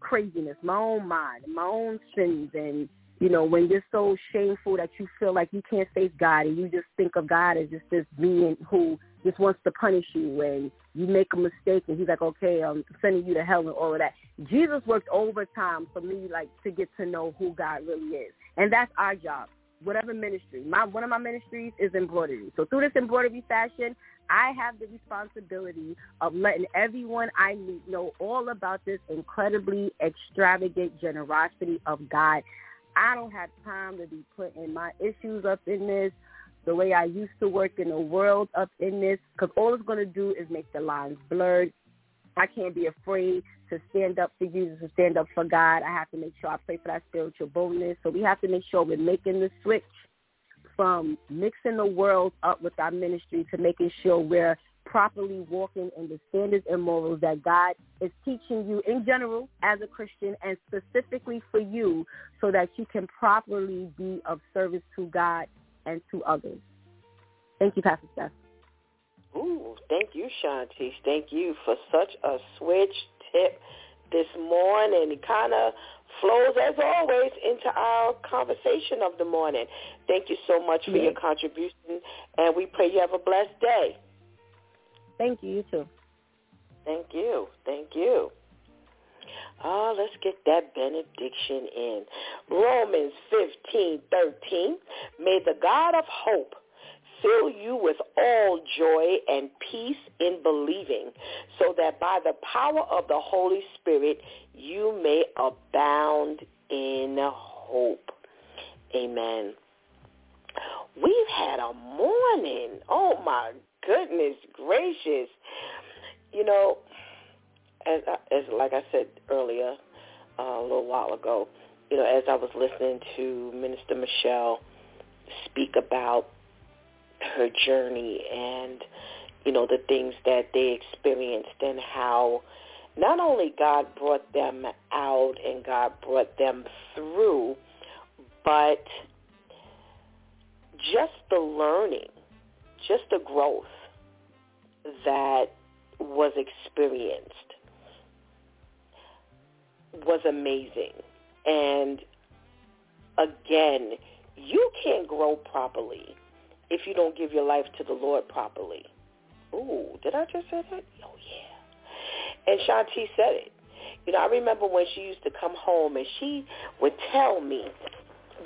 craziness, my own mind, my own sins, and, you know, when you're so shameful that you feel like you can't face God and you just think of God as just this being who just wants to punish you and you make a mistake and he's like, okay, I'm sending you to hell and all of that. Jesus worked overtime for me, like, to get to know who God really is. And that's our job, whatever ministry. My One of my ministries is embroidery. So through this embroidery fashion, I have the responsibility of letting everyone I meet know all about this incredibly extravagant generosity of God. I don't have time to be putting my issues up in this the way I used to work in the world up in this, because all it's going to do is make the lines blurred. I can't be afraid to stand up for Jesus, to stand up for God. I have to make sure I pray for that spiritual boldness. So we have to make sure we're making the switch from mixing the world up with our ministry to making sure we're properly walking in the standards and morals that God is teaching you in general as a Christian and specifically for you so that you can properly be of service to God and to others. Thank you, Pastor Steph. Ooh, thank you, Shantice. Thank you for such a switch tip this morning. It kind of flows, as always, into our conversation of the morning. Thank you so much for yes. your contribution, and we pray you have a blessed day. Thank you. You too. Thank you. Thank you. Ah, let's get that benediction in. Romans 15, 13. May the God of hope fill you with all joy and peace in believing, so that by the power of the Holy Spirit you may abound in hope. Amen. We've had a morning. Oh my goodness gracious. You know, as, as like I said earlier, uh, a little while ago, you know, as I was listening to Minister Michelle speak about her journey and, you know, the things that they experienced and how not only God brought them out and God brought them through, but just the learning, just the growth that was experienced was amazing. And again, you can't grow properly if you don't give your life to the Lord properly. Ooh, did I just say that? Oh, yeah. And Shanti said it. You know, I remember when she used to come home and she would tell me,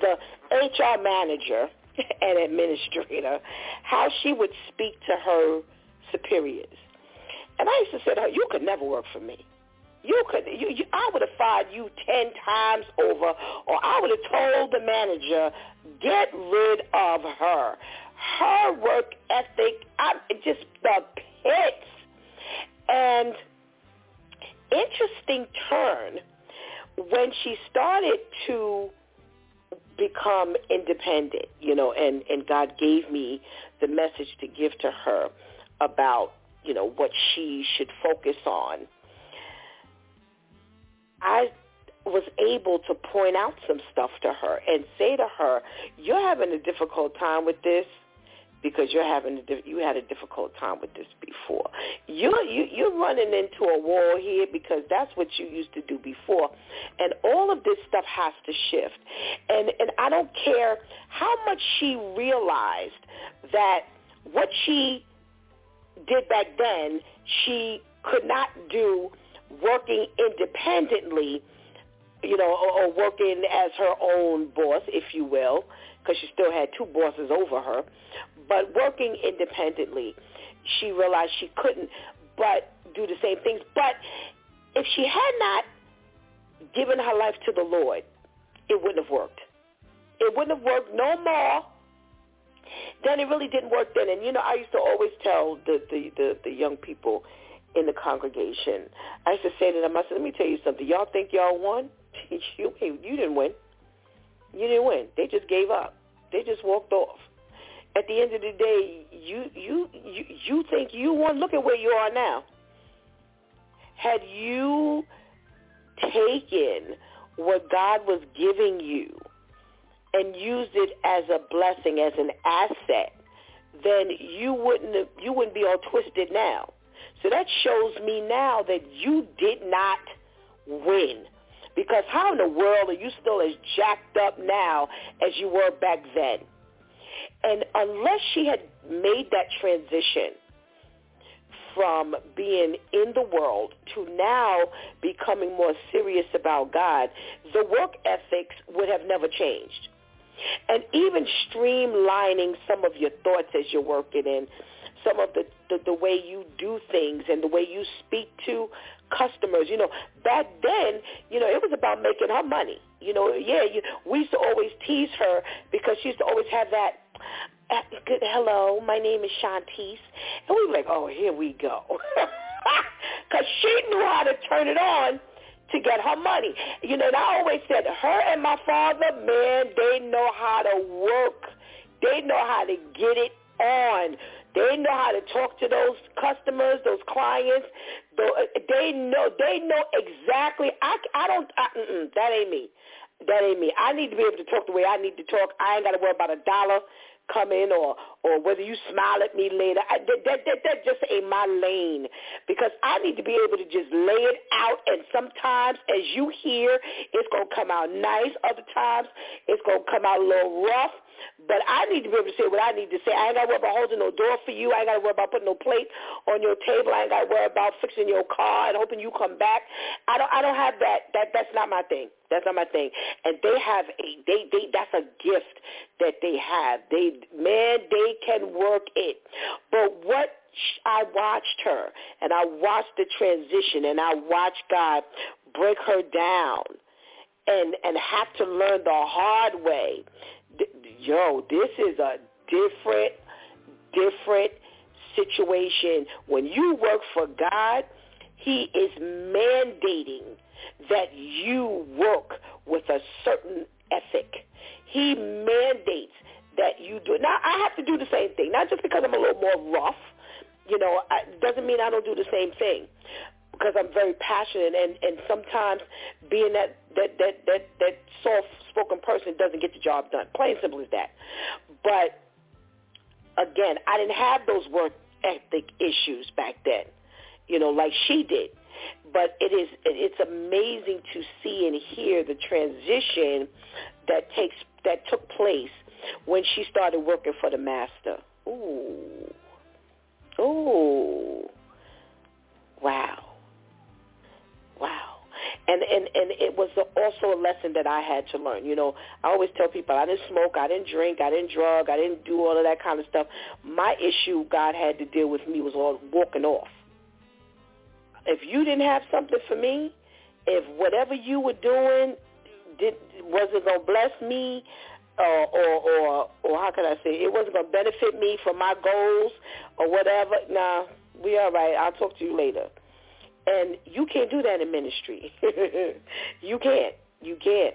the HR manager and administrator, how she would speak to her superiors. And I used to say to her, you could never work for me. You could, you, you, I would have fired you ten times over, or I would have told the manager, get rid of her. Her work ethic, I, just the pits. And interesting turn when she started to become independent, you know, and, and God gave me the message to give to her about, you know, what she should focus on. I was able to point out some stuff to her and say to her, you're having a difficult time with this because you're having a, you had a difficult time with this before. You're you, you're running into a wall here because that's what you used to do before, and all of this stuff has to shift. And and I don't care how much she realized that what she did back then she could not do working independently, you know, or, or working as her own boss, if you will, because she still had two bosses over her. But working independently, she realized she couldn't but do the same things. But if she had not given her life to the Lord, it wouldn't have worked. It wouldn't have worked no more. Then it really didn't work then. And you know, I used to always tell the the the, the young people in the congregation. I used to say to them, I said, let me tell you something. Y'all think y'all won? you you didn't win. You didn't win. They just gave up. They just walked off at the end of the day, you you you you think you won. Look at where you are now. Had you taken what God was giving you and used it as a blessing, as an asset, then you wouldn't you wouldn't be all twisted now. So that shows me now that you did not win. Because how in the world are you still as jacked up now as you were back then? And unless she had made that transition from being in the world to now becoming more serious about God, the work ethics would have never changed. And even streamlining some of your thoughts as you're working in, some of the, the, the way you do things and the way you speak to customers. You know, back then, you know, it was about making her money. You know, yeah, you, we used to always tease her because she used to always have that Uh, good hello, my name is Shantice. And we were like, oh, here we go. Because she knew how to turn it on to get her money. You know, and I always said, her and my father, man, they know how to work. They know how to get it on. They know how to talk to those customers, those clients. They know. They know exactly. I, I don't. Uh, I, that ain't me. That ain't me. I need to be able to talk the way I need to talk. I ain't got to worry about a dollar coming or or whether you smile at me later. I, that, that, that, that just ain't my lane because I need to be able to just lay it out. And sometimes, as you hear, it's gonna come out nice. Other times, it's gonna come out a little rough. But I need to be able to say what I need to say. I ain't got to worry about holding no door for you. I ain't got to worry about putting no plate on your table. I ain't got to worry about fixing your car and hoping you come back. I don't. I don't have that. That that's not my thing. That's not my thing. And they have a they they that's a gift that they have. They man, they can work it. But what I watched her and I watched the transition and I watched God break her down and and have to learn the hard way yo, this is a different, different situation. When you work for God, he is mandating that you work with a certain ethic. He mandates that you do. Now, I have to do the same thing, not just because I'm a little more rough. You know, it doesn't mean I don't do the same thing because I'm very passionate and and sometimes being that that that that that soft spoken person doesn't get the job done. Plain simple as that. But again, I didn't have those work ethic issues back then, you know, like she did. but it is it's amazing to see and hear the transition that takes that took place when she started working for the master. Ooh. Ooh. Wow. Wow. And and and it was also a lesson that I had to learn. You know, I always tell people I didn't smoke, I didn't drink, I didn't drug, I didn't do all of that kind of stuff. My issue God had to deal with me was all walking off. If you didn't have something for me, if whatever you were doing did wasn't gonna bless me, or or or, or how can I say it wasn't gonna benefit me for my goals or whatever. Nah, we all right. I'll talk to you later. And you can't do that in ministry. you can't. You can't.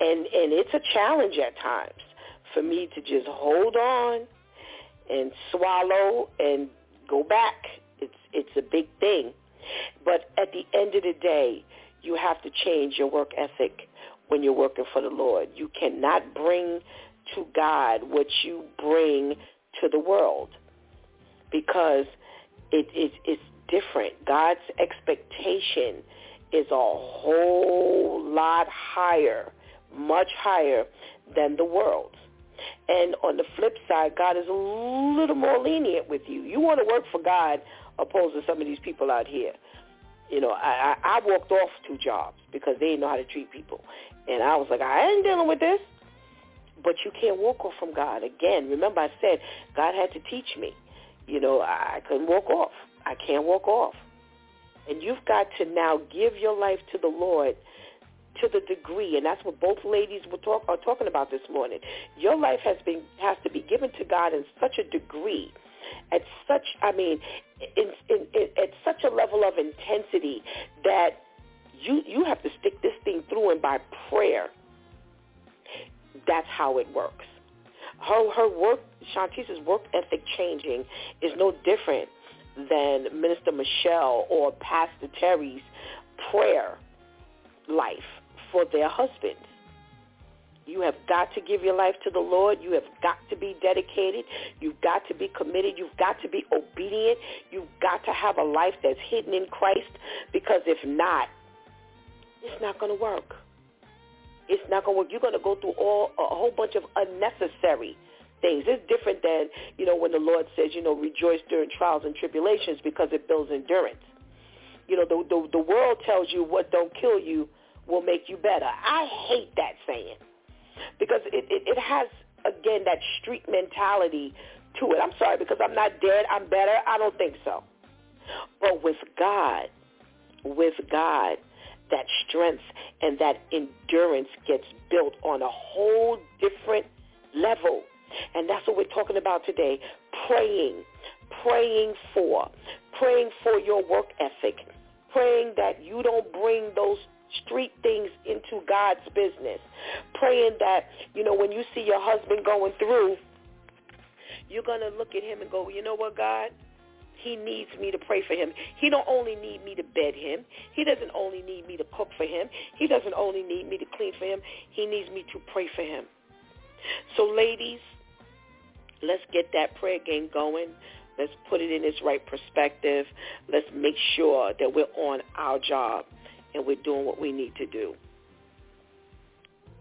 And and it's a challenge at times for me to just hold on and swallow and go back. It's it's a big thing. But at the end of the day, you have to change your work ethic when you're working for the Lord. You cannot bring to God what you bring to the world because it, it, it's different. God's expectation is a whole lot higher, much higher than the world's. And on the flip side, God is a little more lenient with you. You want to work for God opposed to some of these people out here. You know, I, I, I walked off two jobs because they didn't know how to treat people. And I was like, I ain't dealing with this. But you can't walk off from God. Again, remember I said God had to teach me. You know, I couldn't walk off. I can't walk off. And you've got to now give your life to the Lord to the degree, and that's what both ladies were talk, are talking about this morning. Your life has been has to be given to God in such a degree, at such I mean, in, in, in, at such a level of intensity that you you have to stick this thing through, and by prayer, that's how it works. Her her work, Shantice's work ethic changing is no different than Minister Michelle or Pastor Terry's prayer life for their husbands. You have got to give your life to the Lord. You have got to be dedicated. You've got to be committed. You've got to be obedient. You've got to have a life that's hidden in Christ because if not, it's not going to work. It's not going to work. You're going to go through all a whole bunch of unnecessary things. It's different than, you know, when the Lord says, you know, rejoice during trials and tribulations because it builds endurance. You know, the, the, the world tells you what don't kill you will make you better. I hate that saying because it, it, it has, again, that street mentality to it. I'm sorry, because I'm not dead, I'm better. I don't think so. But with God, with God, that strength and that endurance gets built on a whole different level. And that's what we're talking about today. Praying, praying for, praying for your work ethic, praying that you don't bring those street things into God's business. Praying that, you know, when you see your husband going through, you're going to look at him and go, you know what, God? He needs me to pray for him. He don't only need me to bed him. He doesn't only need me to cook for him. He doesn't only need me to clean for him. He needs me to pray for him. So ladies, let's get that prayer game going. Let's put it in its right perspective. Let's make sure that we're on our job and we're doing what we need to do.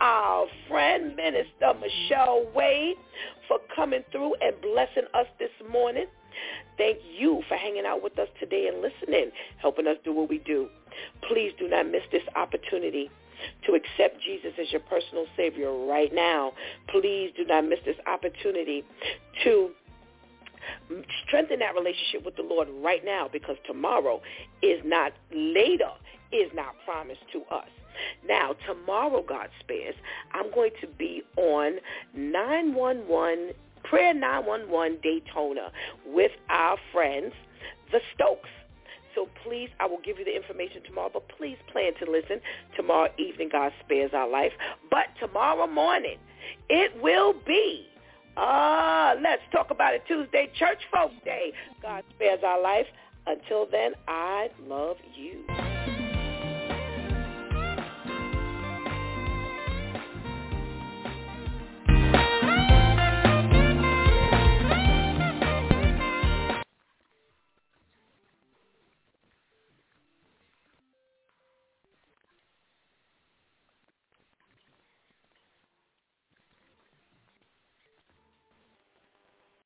our friend Minister Michelle Wade for coming through and blessing us this morning. Thank you for hanging out with us today and listening, helping us do what we do. Please do not miss this opportunity to accept Jesus as your personal Savior right now. Please do not miss this opportunity to strengthen that relationship with the Lord right now because tomorrow is not later, is not promised to us. Now, tomorrow, God spares, I'm going to be on 911, Prayer 911 Daytona with our friends, the Stokes. So please, I will give you the information tomorrow, but please plan to listen tomorrow evening. God spares our life. But tomorrow morning, it will be Ah, let's talk about it Tuesday, Church Folk Day. God spares our life. Until then, I love you.